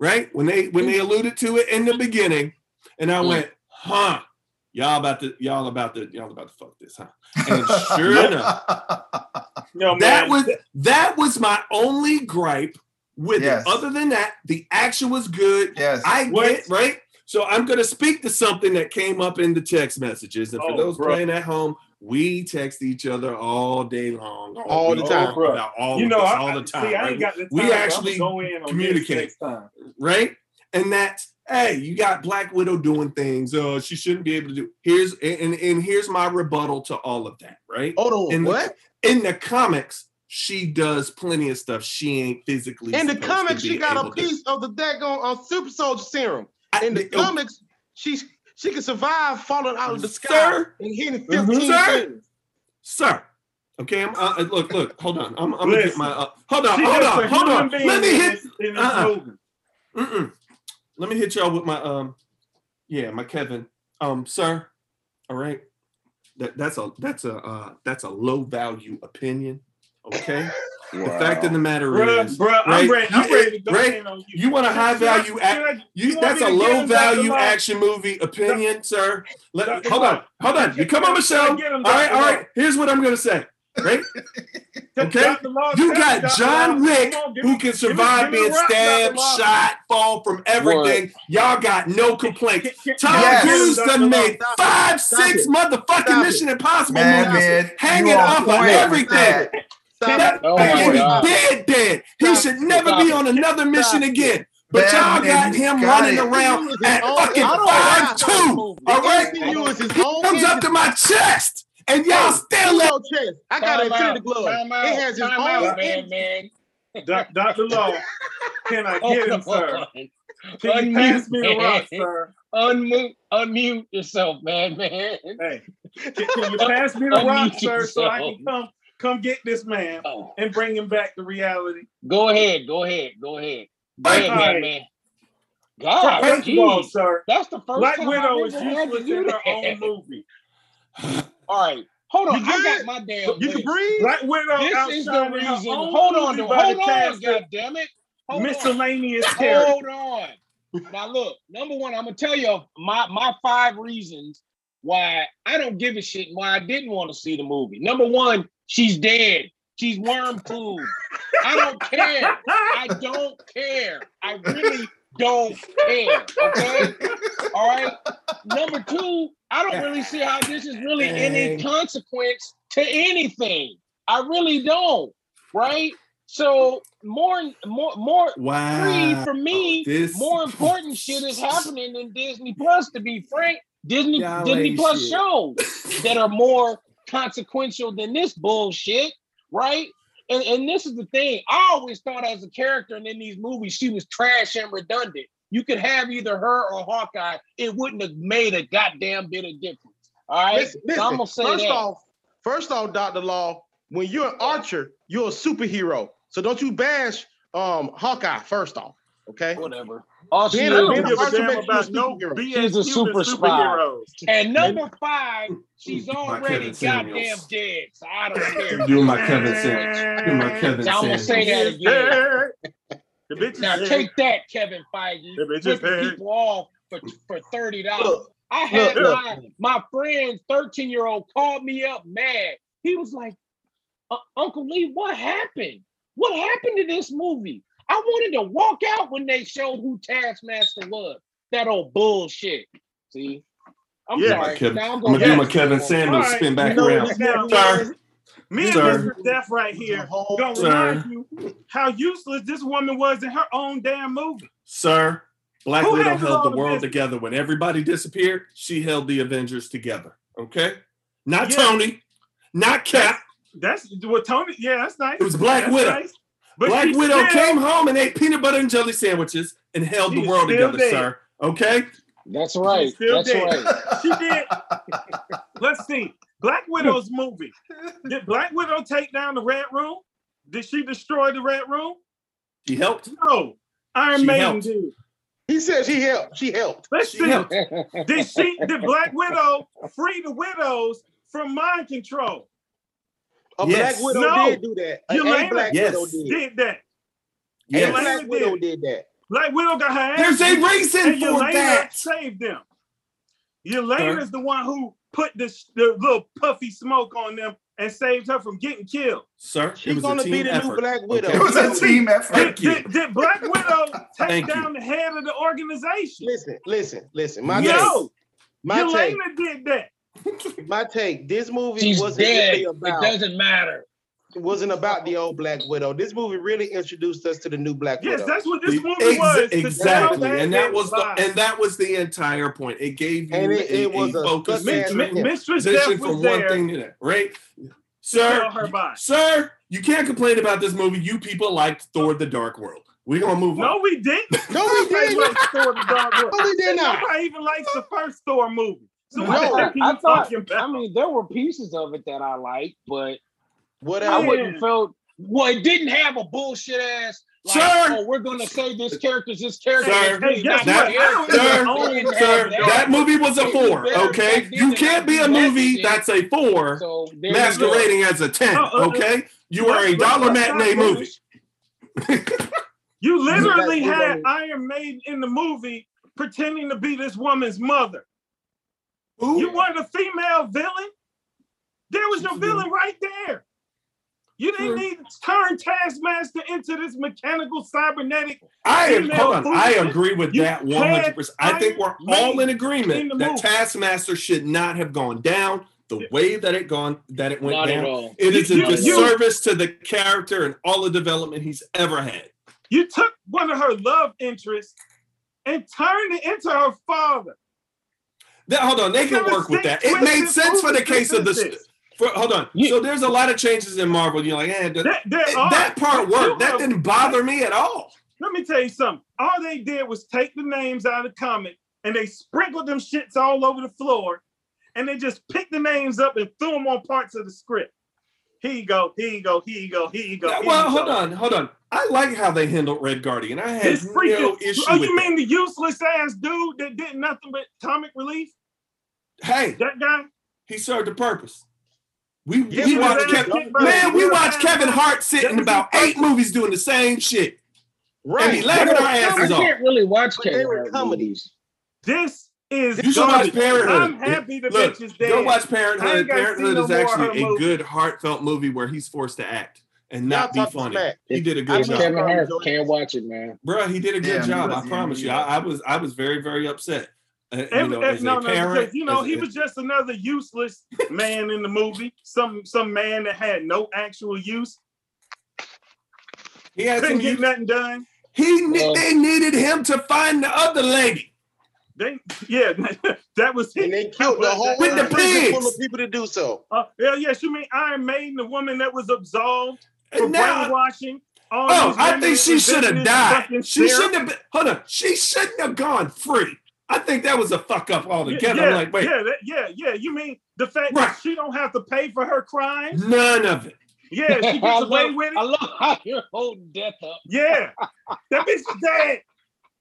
right? When they when they alluded to it in the beginning, and I Mm. went, huh, y'all about to y'all about to y'all about to fuck this, huh? And sure enough, Yo, man, that was that was my only gripe with Yes. it. Other than that, the action was good. yes. I What? get right. So I'm going to speak to something that came up in the text messages, and for Oh, those bro. playing at home, we text each other all day long, All the time. bro. about all you of know, this I, all the time, See, I right? ain't got the time. We actually go in on communicate. Time. right? And that's hey, you got Black Widow doing things. Uh, she shouldn't be able to do. Here's and and here's my rebuttal to all of that, right? Hold on. in the, what? in the comics, she does plenty of stuff she ain't physically. In the comics, she got a able to piece of the daggone on Super Soldier serum. I- In the oh, comics, she she can survive falling out of the sky Sir? and hitting Mhm. 15 Sir? things. sir. Okay, I'm, uh, look, look, hold on. I'm, I'm gonna get my. Uh, hold on, She hold on, hold on. Let me hit. in uh-uh. Mm-mm. Let me hit y'all with my um. Yeah, my Kevin. Um, sir. All right. That that's a that's a uh, that's a low value opinion. Okay. The fact of the matter Bruh, is, bruh, I'm right, ready. I'm you- ready to eh, go right, on you. you want a high value Can act. I- can I- You, that's a low value action movie opinion, sir. Let, hold on, hold on. You come on the Can I show. get him, All right, Dr. all Law? right. Here's what I'm gonna say. Right? Okay. You got John Wick on, who can survive being the rock, Dr. stabbed, shot, fall from everything. Y'all got no complaints. Can- can- Tom can I Yes. Cruise Dr. done made Stop five, Stop six it. motherfucking it. Mission Impossible movies hanging you on off of everything. That. Stop That. Oh man is God. dead, dead. He Stop should never Stop be on another mission it. again. But Bad y'all got him got running it. around His at own- fucking I don't five like two. that movie. All The right, MCU is his he comes up to my chest, and y'all Hey, still Ego let. chest. I got an Time Infinity out, Glove. time It has his time own out, man, man. Dr. Law, can I oh, get him, sir? Can you pass me the Unmute, rock, sir? Unmute, unmute yourself, man, man. Hey, can, can you pass me the rock, Unmute sir, so I can come come get this man Oh, and bring him back to reality? go ahead, go ahead, go ahead. Go Thank ahead, you. man, man. God, First of all, sir, That's the first Black time Widow is ever useless in her own movie. All right, hold on. You I got my damn. You can breathe. Black Widow This is the outshined her reason. own Hold on, to, hold the on, cast God damn it. Hold on. miscellaneous. Hold on. Now look, number one, I'm gonna tell you my my five reasons why I don't give a shit and why I didn't want to see the movie. Number one, she's dead. She's worm food. I don't care. I don't care. I really don't care. Okay. All right. Number two, I don't really see how this is really any consequence to anything. I really don't. Right. So more, more, more. Wow. Three for me. This- More important shit is happening in Disney Plus. To be frank, Disney Y'all Disney Plus shit. shows that are more consequential than this bullshit, right? And and this is the thing. I always thought as a character and in these movies, she was trash and redundant. You could have either her or Hawkeye. It wouldn't have made a goddamn bit of difference. All right. Listen, So I'm gonna say first that. off, first off, Dr. Law, when you're an archer, you're a superhero. So don't you bash um Hawkeye first off. Okay. Whatever. All she Being I a- is- don't being a Archer damn a about no. BS She's a super spy. And number five, she's already goddamn dead. So I don't care. Do my Kevin Samuels. Do my Kevin So I'm gonna say that again. The bitch is Now dead. take that, Kevin Feige. The bitch is dead. people off for, for thirty dollars. I had look, look. my my friend's 13 year old called me up mad. He was like, "Uh, Uncle Lee, what happened? What happened to this movie? I wanted to walk out when they showed who Taskmaster was. That old bullshit. See, I'm Yeah. sorry. Kevin- Now I'm gonna gonna do go- my Kevin Samuels All right, spin back you know around. what Sir. Me and Mr. Death right here whole- gonna Sir. remind you how useless this woman was in her own damn movie. Sir, Black Who Widow held the the world business? together. When everybody disappeared, she held the Avengers together. Okay? Not Yeah. Tony, not Cap. That's what Tony. Yeah, that's nice. It was Black That's Widow. nice. But Black Widow still- came home and ate peanut butter and jelly sandwiches and held the world together, dead. sir. Okay? That's right. still That's dead. right. She did. Let's see. Black Widow's movie. Did Black Widow take down the Red Room? Did she destroy the Red Room? She helped. No. Iron She Maiden helped. did. He said she helped. She helped. Let's She see. helped. Did she? Did Black Widow free the widows from mind control? A Yes. Black Widow No. did do that. A, a Yelena- Black Yes. Widow did. Did that? A Yes. Yelena Black did. Widow did that. Black Widow got her ass. There's a reason and for Yelena that. saved them. Yelena Sir. is the one who put the, the little puffy smoke on them and saved her from getting killed. Sir, it She's was a gonna team be the effort. new Black Widow. It was a team effort. Thank you. Did, did Black Widow take Thank you. down the head of the organization? Listen, listen, listen. My take. No, My take. Yelena did that. My take. This movie She's wasn't dead. really It about. doesn't matter. It wasn't about the old Black Widow. This movie really introduced us to the new Black Yes, Widow. that's what this Ex- movie was. exactly, and that was the and that was the entire point. It gave you And it- a, it was a a focus good man- Mi- Mi- Mistress position Death from was one there thing to that, right? Sir, tell her bye. sir, you can't complain about this movie. You people liked Thor: The Dark World. We're gonna move No, on. we didn't. No, we didn't. likes Thor: The Dark World. No, we did not. Nobody even likes the first Thor movie. So No. what the heck are you I thought. I mean, there were pieces of it that I liked, but what I wouldn't felt. Well, it didn't have a bullshit ass. Like, Sir. oh, we're gonna say this character's this character. Sir. is Hey, guess That- what? the I don't character. Sir, even own It didn't have Sir, that. that movie was a four. Okay, you can't be a movie that's a four So there you go. masquerading as a ten. Uh, uh, Okay, you are a dollar matinee movie. You literally had Iron Maiden in the movie pretending to be this woman's mother. Who? You wanted a female villain? There was your villain right there. You didn't Sure. need to turn Taskmaster into this mechanical cybernetic. I am. Hold on. I agree with You that one hundred percent. I think we're all in Maiden in agreement that movie. Taskmaster should not have gone down the way that it gone that it went Not at down. all. It is a You- you- disservice to the character and all the development he's ever had. You took one of her love interests and turned it into her father. That, hold on, they can work with that. It made sense for the case of the. For, hold on. You- so there's a lot of changes in Marvel. You're like, eh, that, There, there are. that part worked. That didn't bother me at all. Let me tell you something. All they did was take the names out of the comic and they sprinkled them shits all over the floor and they just picked the names up and threw them on parts of the script. Here you go, here you go, here you go, here you go. Here well, you hold go. on, hold on. I like how they handled Red Guardian. I had This no oh, issue oh, with you that. mean the useless ass dude that did nothing but comic relief? Hey, That guy? he served a purpose. We, Yes, we watched. Kevin. Right. Man, we watched Kevin Hart sit in about eight movies doing the same shit. Right. And he laughing our I asses off. can't really watch But they Kevin were Hart comedies. This is You should watch. Parenthood. I'm happy the Look, bitch is dead. Go watch Parenthood. ain't gotta see Parenthood no is actually a movies. good, heartfelt movie where he's forced to act and not be funny. He did a good It's job, Kevin Hart. Can't watch it, man. bro. He did a good Yeah, job. yeah, I promise you. yeah. I, I was, I was very, very upset. Uh, you Every, know, as no, a no, parent, because you know as he was just another useless man in the movie. Some some man that had no actual use. He had Couldn't some get use- nothing done. He Well- they needed him to find the other lady. They, yeah, that was And they killed the whole With the prison full of people to do so. Uh, yeah, yes, you mean Iron Maiden, the woman that was absolved for And now, brainwashing? all oh, I think she should have died. She spirit? shouldn't have been. Hold on, she shouldn't have gone free. I think that was a fuck up Yeah, altogether. yeah, I'm like, wait, yeah, that, yeah, yeah. You mean the fact Right. that she don't have to pay for her crimes? none of it. Yeah, she I gets away love, with I it. love how you're holding death up. Yeah, that bitch is dead.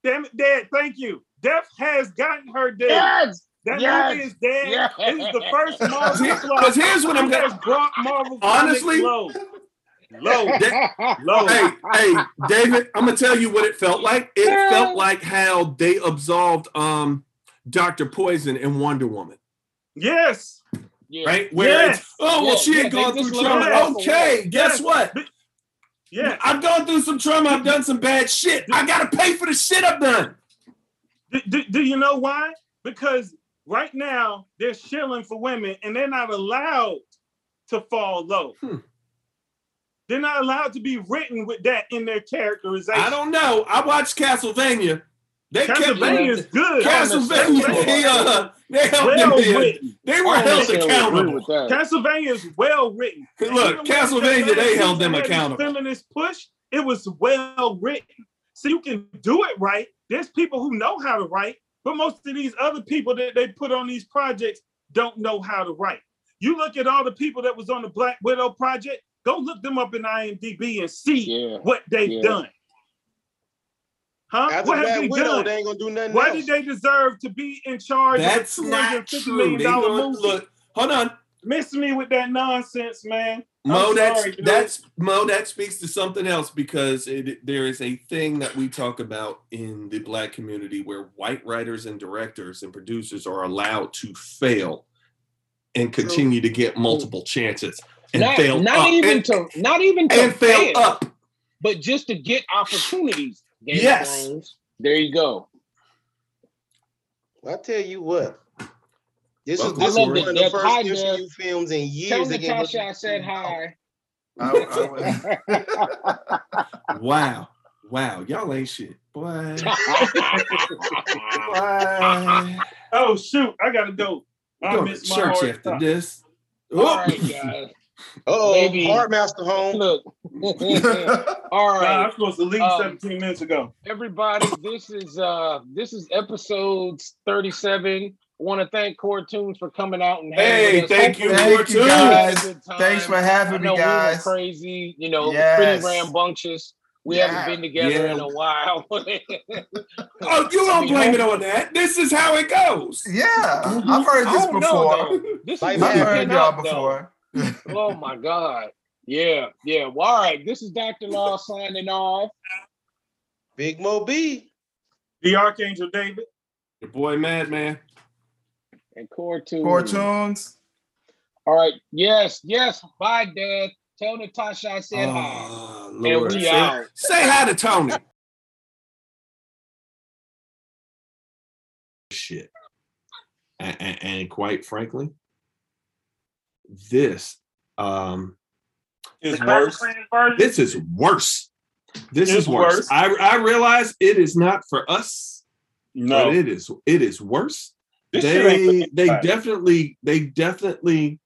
Damn it, dead. Thank you. Death has gotten her dead. Yes. That yes, movie is dead. yes. It is the first Marvel Because here's what I'm It gonna. brought Marvel Honestly- low. Low. That- Low. hey, hey, David, I'm gonna tell you what it felt like. It felt like how they absolved um Dr. Poison in Wonder Woman, Yes. yeah. right? Where Yes. it's oh well, Yeah, she yeah, had they gone just through trauma. her Okay, away. guess what? Yeah. I've gone through some trauma. I've done some bad shit. I gotta pay for the shit I've done. Do, do, do you know why? Because right now they're shilling for women and they're not allowed to fall low. Hmm. They're not allowed to be written with that in their characterization. I don't know. I watched Castlevania. They kept Castlevania is good. Castlevania. They, uh, they held well them written. They were held accountable. with that. Castlevania is well written. Look, Even when Castlevania, they held them had this accountable. Feminist push, it was well written. So you can do it right. There's people who know how to write, but most of these other people that they put on these projects don't know how to write. You look at all the people that was on the Black Widow project, go look them up in IMDb and see Yeah. what they've Yeah. done. Huh? After what have they widow, done? they ain't gonna do nothing Why else. did they deserve to be in charge That's of a not $250 true. million They dollar don't- movie? look, hold on. Miss me with that nonsense, man. I'm Mo, that's sorry, dude. that's Mo. That speaks to something else because it, there is a thing that we talk about in the black community where white writers and directors and producers are allowed to fail and continue to get multiple chances and Not, fail not up even and, to not even to and fail fail, up. but just to get opportunities. Game Yes. Thrones. There you go. I tell you what. This Welcome, is this is Corey. one of the Deb, first hi, MCU Deb. films in years that gave us- Natasha I said hi. I- I was- Wow, wow, y'all ain't shit, boy. boy. Oh shoot, I gotta go. I Go to missed my church after stop. this. All right, guys. Uh-oh, Maybe- Hard Master home. Look. All right. Nah. I'm supposed to leave Um, 17 minutes ago. everybody this is uh this is episode 37 want to thank cartoons for coming out and hanging Hey, us. thank you, Hopefully Thank you, we had a guys. Thanks for I having know me, guys. we were crazy you know Yes. pretty rambunctious we Yeah. haven't been together in a while Oh, you don't blame it on that. This is how it goes. Yeah, I've mm-hmm. heard this don't know, before. this is I've heard picking y'all before. oh my god yeah yeah well, all right this is dr law signing off Big Mo B. The Archangel David. Your boy Madman. And cartoons Cartoons. all right yes yes bye dad tell natasha i said hi Oh, And we Say, out. say hi to Tony. Shit. And, and, and quite frankly, this um Is worse. this is worse. This It's is worse. worse. I I realize it is not for us, No. but it is it is worse. This shit ain't for they they definitely they definitely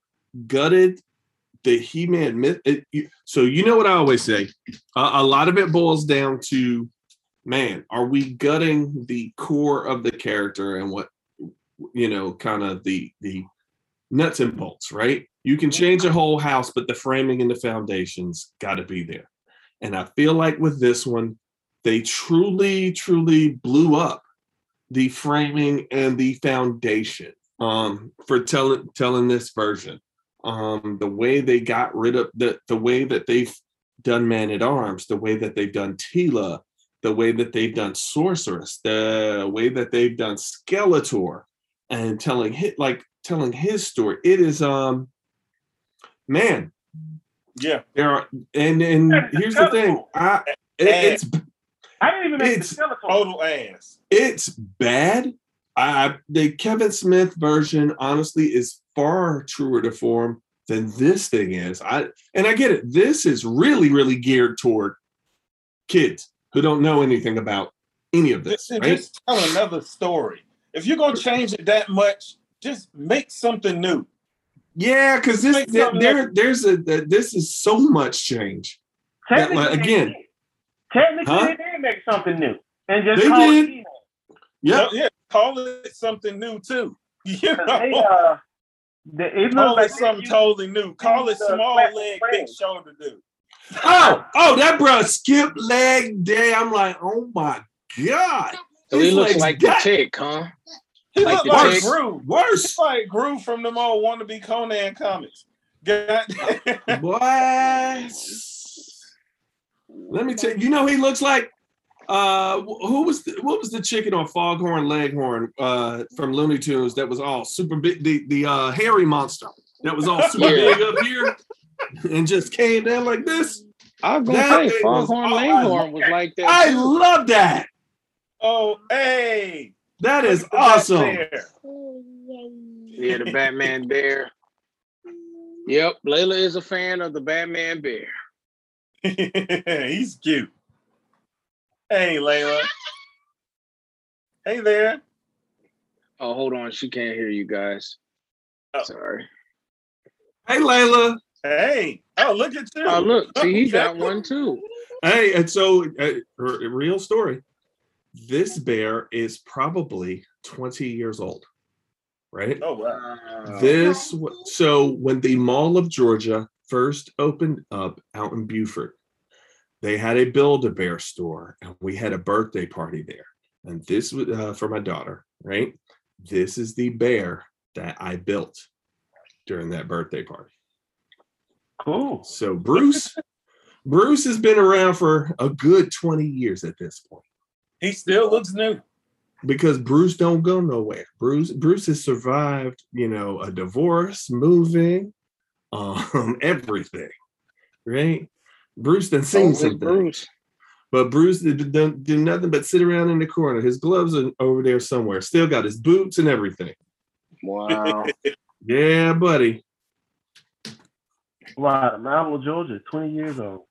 gutted the he-man myth it- you- so you know what i always say a, a lot of it boils down to man are we gutting the core of the character and what you know kind of the the nuts and bolts right? You can change a whole house but the framing and the foundations got to be there. And i feel like with this one they truly truly blew up the framing and the foundation um, for telling telling this version. Um, the way they got rid of the the way that they've done Man at Arms, the way that they've done Teela, the way that they've done Sorceress, the way that they've done Skeletor, and telling hit like telling his story. It is um man, Yeah. there are and and here's the thing. I it, it's I didn't even make the It's- total ass. it's bad. I the Kevin Smith version honestly is far truer to form than this thing is. I and I get it. This is really really geared toward kids who don't know anything about any of this, Just, right? just tell another story. If you're gonna change it that much, just make something new. Yeah, because this there, there there's a this is so much change. That, like, again. Technically Huh? they did make something new and just They call did. it He-Man. Yeah, Yeah, call it something new too. You 'Cause They, know, uh, they, it call like it something they totally new. Call it uh, small classic leg, big friends. shoulder dude. Oh, oh, that bro skip leg day. I'm like, oh my god. So he looks legs like the got chick, huh? He Like look like chick. Gru. Worse. It's like Gru from them old wannabe Conan comics. God. What? Let me tell you, you know he looks like uh wh- who was the, what was the chicken on Foghorn Leghorn uh from Looney Tunes that was all super big the the uh hairy monster that was all super Yeah. big up here and just came down like this. I was gonna That say was- Foghorn oh, I Leghorn was like that. I too. love that. oh, hey. That is look at that awesome. Yeah, the Batman bear. Yep, Layla is a fan of the Batman bear. He's cute. Hey, Layla. Hey there. Oh, hold on, she can't hear you guys. Oh. Sorry. Hey Layla. Hey. Oh, look at you. Oh, look, see, he Okay. got one too. Hey, and so uh, r- real story. This bear is probably 20 years old, right? Oh, wow. This w- so when the Mall of Georgia first opened up out in Buford, they had a Build-A-Bear store, and we had a birthday party there. And this was uh, for my daughter, right? This is the bear that I built during that birthday party. Cool. So Bruce, Bruce has been around for a good 20 years at this point He still looks new. because Bruce don't go nowhere. Bruce Bruce has survived, you know, a divorce, moving, um, everything, right? Bruce done seen oh, it's something, Bruce. but Bruce did, don't do nothing but sit around in the corner. His gloves are over there somewhere. Still got his boots and everything. Wow. Yeah, buddy. Wow, the Mall of Georgia, 20 years old.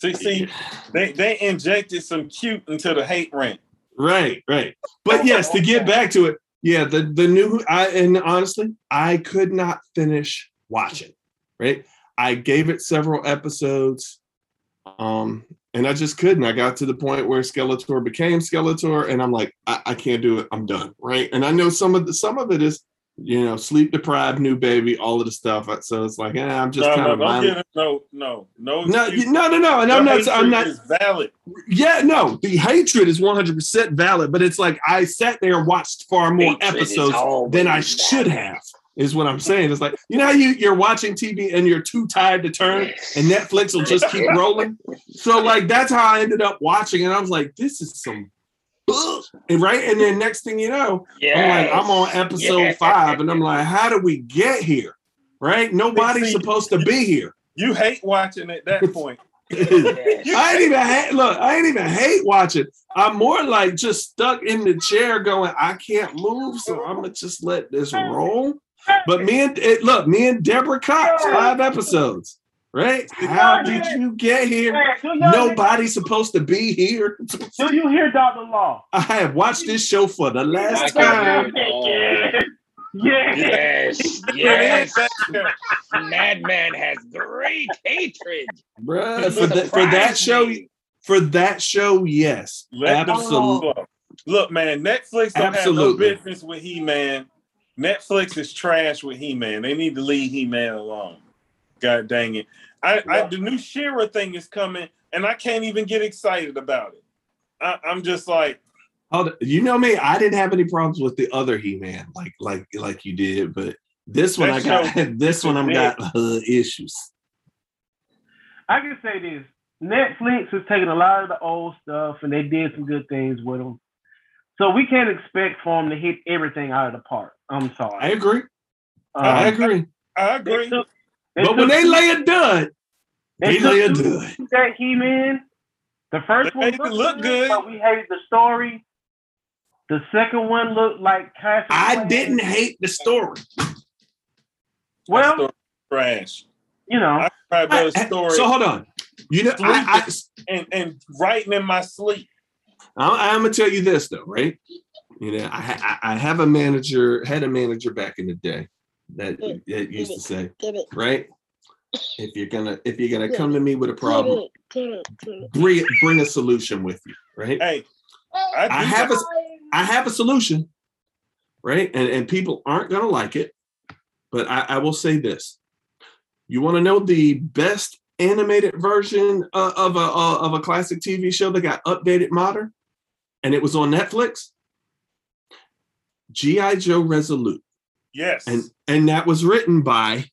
See, see, they, they injected some cute into the hate rant. Right, right. But yes, to get back to it, yeah, the the new I and honestly, I could not finish watching. Right, I gave it several episodes, um, and I just couldn't. I got to the point where Skeletor became Skeletor, and I'm like, I, I can't do it. I'm done. Right, and I know some of the some of it is, you know, sleep deprived, new baby, all of the stuff. So it's like, eh, I'm just no, kind no, of don't minding- it. No, no, no. no, excuse. no, no, no, and Your I'm not. I'm not. is valid. Yeah, no, the hatred is 100% valid, but it's like I sat there and watched far more Hatred episodes than I should have, is what I'm saying. It's like, you know how you, you're watching TV and you're too tired to turn and Netflix will just keep rolling? So, like, that's how I ended up watching, and I was like, this is some. ugh. And right, and then next thing you know, I'm like, I'm on episode Yes. five, and I'm like, how do we get here? Right? Nobody's See, supposed to be here. You hate watching at that point. I ain't even hate look, I ain't even hate watching. I'm more like just stuck in the chair going, I can't move, so I'm gonna just let this roll. But me and it, look, me and Deborah Cox, five episodes, right? How did you get here? Hey, do y'all Nobody's supposed to be here. hear- Do you hear Dr. Law? I have watched this show for the last time. hear it all. Yeah. Yeah. Yes, yes. Madman has great hatred. Bruh, for, that for that show, for that show, yes. Let Absolutely. Look, man, Netflix don't Absolutely. have no business with He-Man. Netflix is trash with He-Man. They need to leave He-Man alone. God dang it. I, I the new She-Ra thing is coming, and I can't even get excited about it. I, I'm just like, Hold on. You know me, I didn't have any problems with the other He-Man, like like like you did, but this one I That got this one I'm got uh, issues. I can say this. Netflix has taken a lot of the old stuff and they did some good things with them. So we can't expect for them to hit everything out of the park. I'm sorry. I agree. Um, I agree. I agree. took- they But when they lay a dud, they lay a two dud. that He-Man. The first They one looked, it look good. but we hated the story. The second one looked like Castle I Clay. didn't hate the story. Well, That story trash. you know, I I- story. So hold on. You know, I, and, and writing in my sleep. I, I'm gonna tell you this though, right? You know, I, I I have a manager, had a manager back in the day that, that used to say, right? If you're gonna if you're gonna come to me with a problem, bring bring a solution with you, right? Hey, I do have a I have a solution, right? And and people aren't gonna like it, but I, I will say this: you want to know the best animated version uh, of a uh, of a classic TV show that got updated modern, and it was on Netflix. GI Joe Resolute, yes. and and that was written by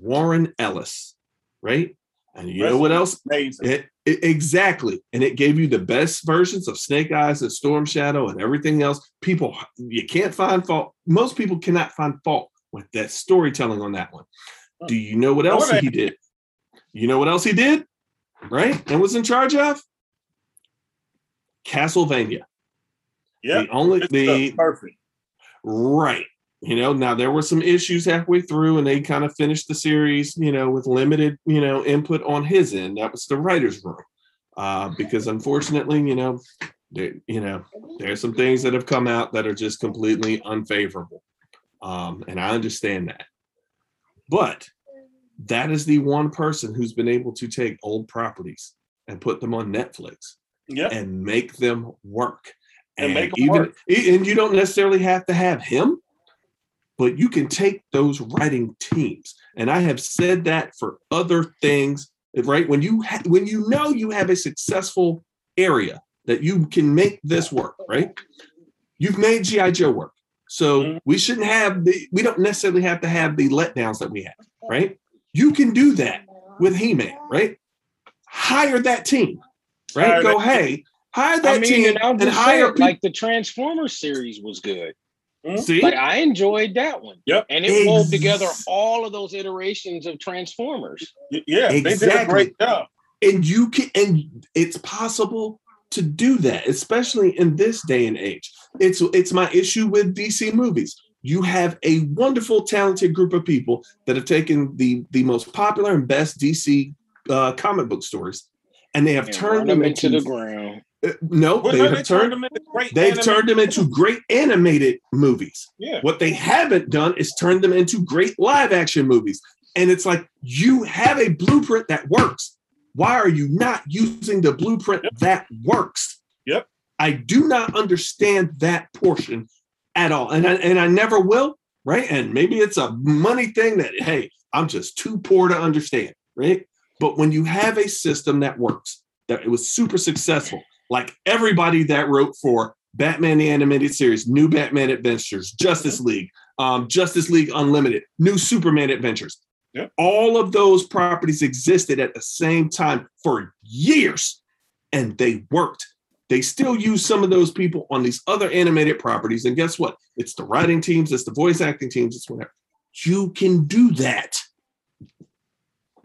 Warren Ellis, right? And you know what else? It, it- exactly, and it gave you the best versions of Snake Eyes and Storm Shadow and everything else. People, you can't find fault. Most people cannot find fault with that storytelling on that one. Do you know what else he did? You know what else he did? Right, and was in charge of Castlevania. Yep. The only the perfect. Right. You know, now there were some issues halfway through, and they kind of finished the series, you know, with limited, you know, input on his end. That was the writer's room. Uh, because unfortunately, you know, there, you know, there's some things that have come out that are just completely unfavorable. Um, and I understand that. But that is the one person who's been able to take old properties and put them on Netflix Yep. and make them work. And And, even work. and you don't necessarily have to have him, but you can take those writing teams. And I have said that for other things, right? When you ha- when you know you have a successful area that you can make this work, right? You've made GI Joe work. So Mhm. we shouldn't have the we don't necessarily have to have the letdowns that we have, right? You can do that with He-Man, right? Hire that team, right? Hire Go, hey, hire that I mean, team and I'll and hire it, like the Transformers series was good. See, Like I enjoyed that one. Yep. And it wove Ex- together all of those iterations of Transformers. Y- Yeah. They did a Exactly. great job. and you can and it's possible to do that especially in this day and age it's it's my issue with dc movies you have a wonderful talented group of people that have taken the the most popular and best dc uh, comic book stories and they have and turned them them into, into the ground. Uh, no they have turned them into great they've turned them into great animated movies Yeah. what they haven't done is turn them into great live action movies. And it's like you have a blueprint that works. Why are you not using the blueprint Yep. that works? Yep. I do not understand that portion at all. And I, and I never will, right? And maybe it's a money thing that, hey, I'm just too poor to understand, right? But when you have a system that works, that it was super successful, like everybody that wrote for Batman the Animated Series, New Batman Adventures, Justice League, um, Justice League Unlimited, New Superman Adventures. Yep. All of those properties existed at the same time for years, and they worked. They still use some of those people on these other animated properties. And guess what? It's the writing teams, it's the voice acting teams, it's whatever. You can do that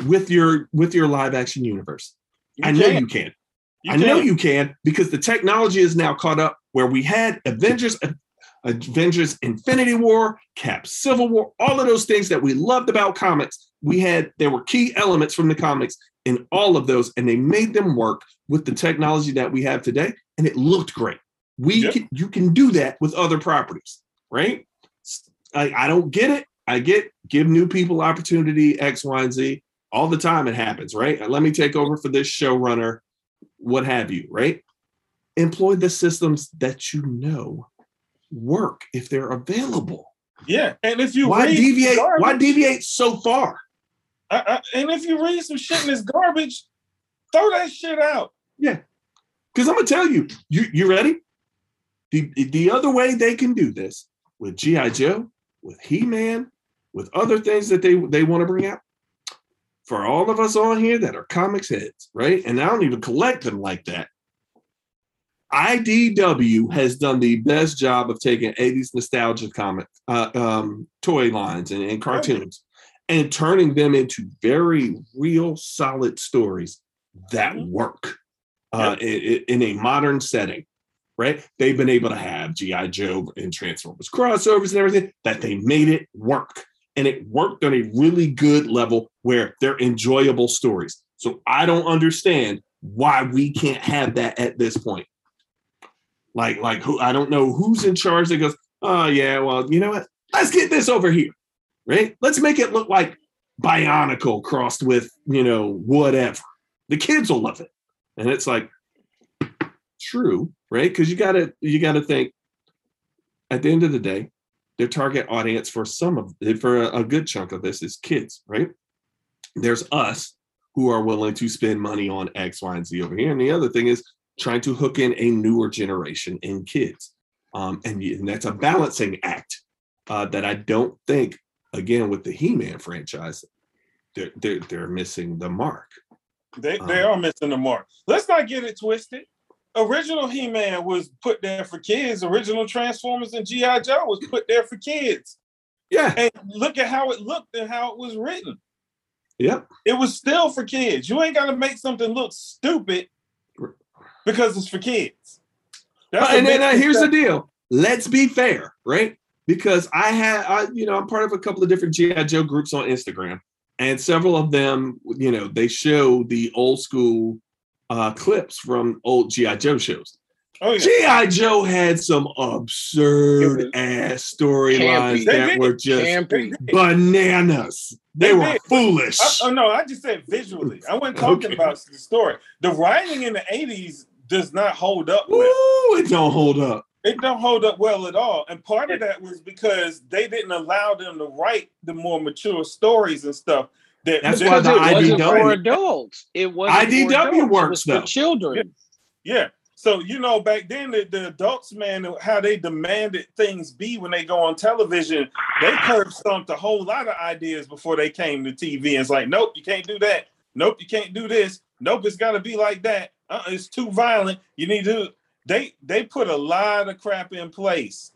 with your with your live action universe. You I know can. you can. You I know you can because the technology is now caught up where we had Avengers, uh, Avengers Infinity War, Cap Civil War, all of those things that we loved about comics. We had, there were key elements from the comics in all of those, and they made them work with the technology that we have today, and it looked great. We Yep. can, you can do that with other properties, right? I, I don't get it. I get give new people opportunity, X, Y, and Z. All the time it happens, right? Let me take over for this showrunner what have you, right? Employ the systems that you know work if they're available. Yeah. And if you Why read deviate? Why deviate so far? I, I, and if you read some shit in this garbage, throw that shit out. Yeah, because I'm gonna tell you, you you ready? The the other way they can do this with GI Joe, with He Man, with other things that they they want to bring out. For all of us on here that are comics heads, right? And I don't even collect them like that. IDW has done the best job of taking 80s nostalgia comic uh, um, toy lines and, and cartoons and turning them into very real, solid stories that Mhm. work uh, i- i- in, a modern setting. Right? They've been able to have GI Joe and Transformers crossovers and everything that they made it work, and it worked on a really good level where they're enjoyable stories. So I don't understand why we can't have that at this point. Like, like who I don't know who's in charge that goes, oh yeah, well, you know what? Let's get this over here. Right? Let's make it look like Bionicle crossed with, you know, whatever. The kids will love it. And it's like, true, right? Because you gotta you gotta think at the end of the day, their target audience for some of for a, a good chunk of this is kids, right? There's us who are willing to spend money on X, Y, and Z over here. And the other thing is trying to hook in a newer generation in kids. Um, and, and that's a balancing act uh, that I don't think, again, with the He-Man franchise, they're, they're, they're missing the mark. They, they Um, are missing the mark. Let's not get it twisted. Original He-Man was put there for kids. Original Transformers and G.I. Joe was put there for kids. Yeah, And look at how it looked and how it was written. yep. It was still for kids. You ain't got to make something look stupid because it's for kids. That's and then uh, here's the deal. Let's be fair, right? Because I had, I, you know, I'm part of a couple of different GI Joe groups on Instagram, and several of them, you know, they show the old school uh, clips from old GI Joe shows. Oh yeah. GI Joe had some absurd ass storylines that were just Campy. bananas. They, They were did. foolish. I, oh no, I just said visually. I wasn't talking Okay. about the story. The writing in the 80s does not hold up well. Ooh, it don't hold up. It don't hold up well at all. And part of that was because they didn't allow them to write the more mature stories and stuff. That That's why the Because it wasn't IDW for adults. It wasn't IDW works, was though. for children. Yeah. So you know, back then the, the adults, man, how they demanded things be when they go on television, they curb stomped a whole lot of ideas before they came to TV. And it's like, nope, you can't do that. Nope, you can't do this. Nope, it's got to be like that. Uh, it's too violent. You need to. They they put a lot of crap in place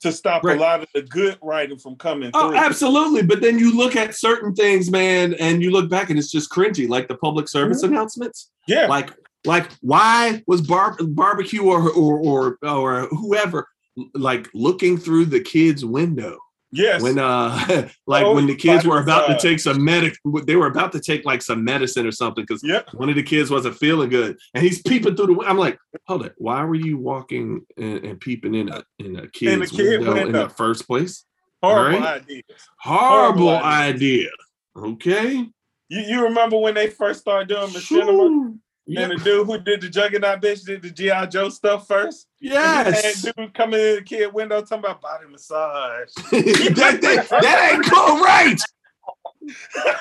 to stop Right. a lot of the good writing from coming Oh, through. absolutely. But then you look at certain things, man, and you look back and it's just cringy, like the public service mm-hmm. announcements. Yeah, Like, like why was bar- barbecue or, or or or whoever like looking through the kids' window yes. when uh like Oh, when the kids were about to take some medic they were about to take like some medicine or something because Yep. one of the kids wasn't feeling good and he's peeping through the I'm like, hold it, why were you walking and, and peeping in a in a kid's kid window, in the first place? Horrible Alright. ideas. Horrible, Horrible idea. Okay. You, you remember when they first started doing machinima? Whew. And the dude who did the Juggernaut bitch did the G.I. Joe stuff first. Yes. And dude coming in the kid window talking about body massage. that, that, that ain't cool, right?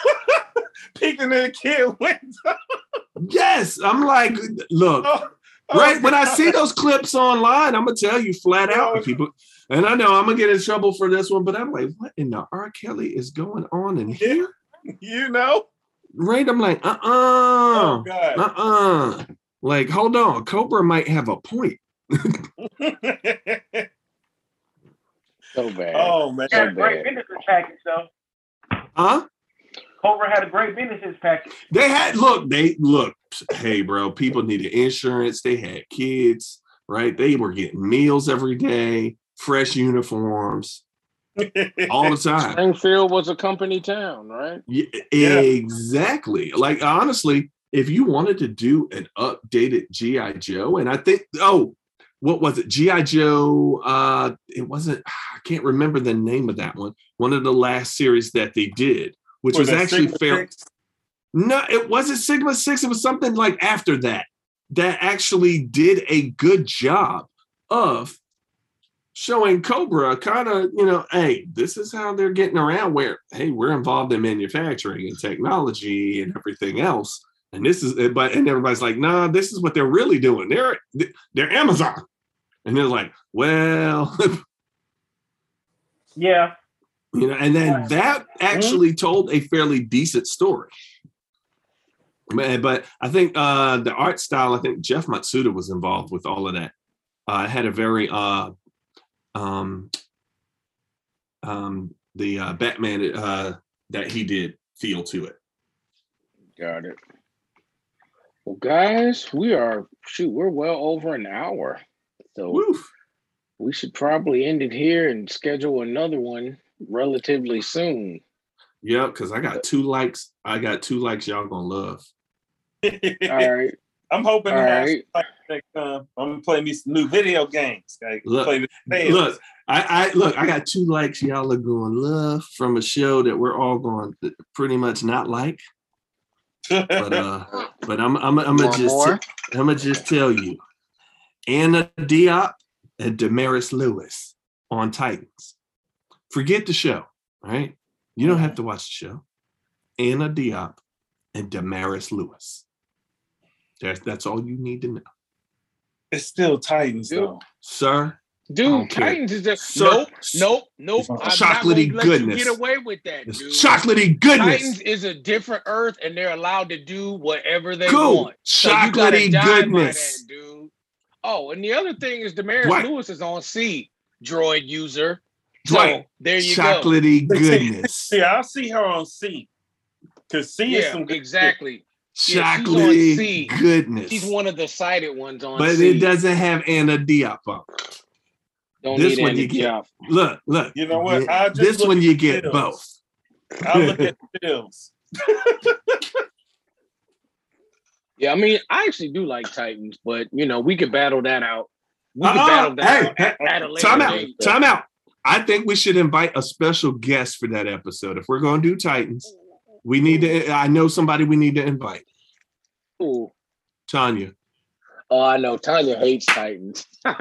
Peeking in the kid window. Yes. I'm like, look, Oh, oh, right when I see those clips online, I'm gonna tell you flat out to people. And I know I'm gonna get in trouble for this one, but I'm like, what in the R. Kelly is going on in here? You know? Right? I'm like, uh Oh, uh God. uh uh. Like, hold on, Cobra might have a point. So bad. oh, man. Had a So great bad. benefits package though. Huh? Cobra had a great benefits package. They had look, they look, hey, bro, people needed insurance, they had kids, right? They were getting meals every day, fresh uniforms all the time. Springfield was a company town, right? Yeah, Yeah. exactly. Like honestly, if you wanted to do an updated GI Joe, and I think oh, what was it? GI Joe. Uh, it wasn't. I can't remember the name of that one. One of the last series that they did, which was, that actually Sigma fair. Six? No, it wasn't Sigma Six. It was something like after that that actually did a good job of showing Cobra kind of, you know, hey, this is how they're getting around where, hey, we're involved in manufacturing and technology and everything else. And this is, but, and everybody's like, nah, this is what they're really doing. They're, they're Amazon. And they're like, well, Yeah. you know, and then that actually told a fairly decent story. But I think uh, the art style, I think Jeff Matsuda was involved with all of that. Uh, it had a very uh, um, um, the uh, Batman uh, that he did feel to it. Got it. Well, guys, we are shoot, we're well over an hour. So Woof. we should probably end it here and schedule another one relatively soon. Yeah, because I got two likes. I got two likes y'all gonna love. All right. I'm hoping All to have right. some. I'm gonna play me some new video games. I Look, play. Look, I, I look. I got two likes. Y'all are going love from a show that we're all going to pretty much not like. But uh, but I'm I'm I'm gonna just more? I'm gonna just tell you, Anna Diop and Damaris Lewis on Titans. Forget the show, right? You don't have to watch the show. Anna Diop and Damaris Lewis. That's that's all you need to know, it's still Titans Dude. though. sir. Dude. Titans is just Sir, nope, nope, nope. I'm chocolatey gonna let goodness. you get away with that, It's dude. chocolatey goodness. Titans is a different earth, and they're allowed to do whatever they Cool. want. So Chocolatey goodness. that, dude. Oh, and the other thing is Damaris Dwight. Lewis is on C, droid user. So there you go. Chocolatey goodness. Yeah, I'll see her on C. Cause C is Yeah, some good exactly. Yeah, she's on C. goodness. She's one of the cited ones on but C. it doesn't have Anna Diop on. Don't this need one Andy you get. Diop. Look, look. You know what? Yeah, just This one you get bills. both. I'll look at the bills. Yeah, I mean, I actually do like Titans, but you know, we could battle that out. We could Uh-uh. battle that Hey, out hey, at, at a later Time out. date. Time out. I think we should invite a special guest for that episode. If we're going to do Titans, we need to. I know somebody we need to invite. Ooh. Tanya. Oh, I know. Tanya hates Titans. Oh,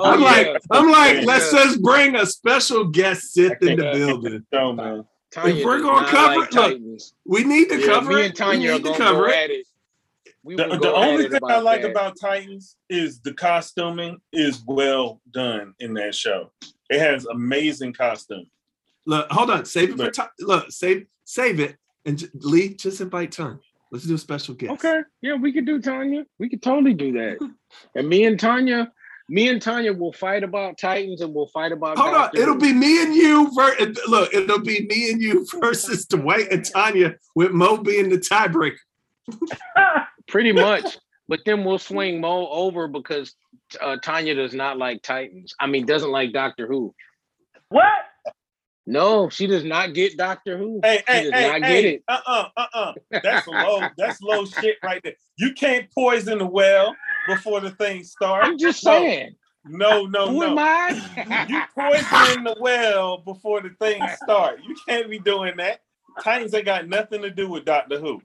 I'm yeah. like, I'm like, let's just bring a special guest sit in the building. So, man. Tanya If we're gonna cover like look, Titans. We need to Yeah, cover me it. and Tanya we are need to gonna cover it. We The, the only thing I like that. about Titans is the costuming is well done in that show. It has amazing costume. Look, hold on. Save it for Look. Look, save save it. And j- Lee, just invite Tanya. Let's do a special guest. Okay, yeah, we could do Tanya. We could totally do that. and me and Tanya, me and Tanya will fight about Titans, and we'll fight about. Hold on. It'll be me and you. Ver- look, it'll be me and you versus Dwight and Tanya with Mo being the tiebreaker. pretty much. But then we'll swing Mo over because uh, Tanya does not like Titans. I mean, doesn't like Doctor Who. what? No, she does not get Doctor Who. Hey, she hey, does hey, not get it. uh-uh, uh-uh. That's low, that's low shit right there. You can't poison the well before the thing starts. I'm just No. saying. No, no, Who no. am you I? poisoning the well before the thing start. You can't be doing that. Titans ain't got nothing to do with Doctor Who.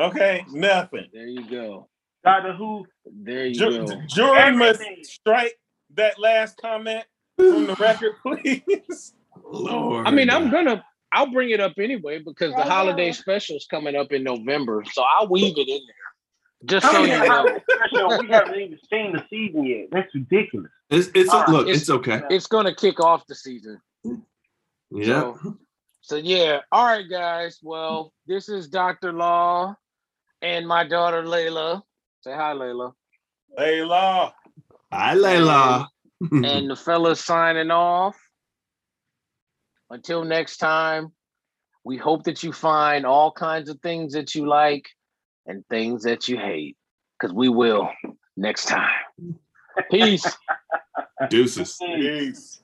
Okay, nothing. there you go. Doctor Who? There you Ju- go. jury must strike that last comment from the record, please. Lord. I mean, I'm gonna. I'll bring it up anyway because the holiday special is coming up in November, so I'll weave it in there, just so you know. special. We haven't even seen the season yet. That's ridiculous. It's it's All right, look, it's- it's, okay. It's gonna kick off the season. Yeah. So, so yeah. All right, guys. Well, this is Dr. Law and my daughter Layla. Say hi, Layla. Hey, Law. Hi, Layla. And the fellas signing off. Until next time, we hope that you find all kinds of things that you like and things that you hate. Because we will next time. Peace. Deuces. Peace.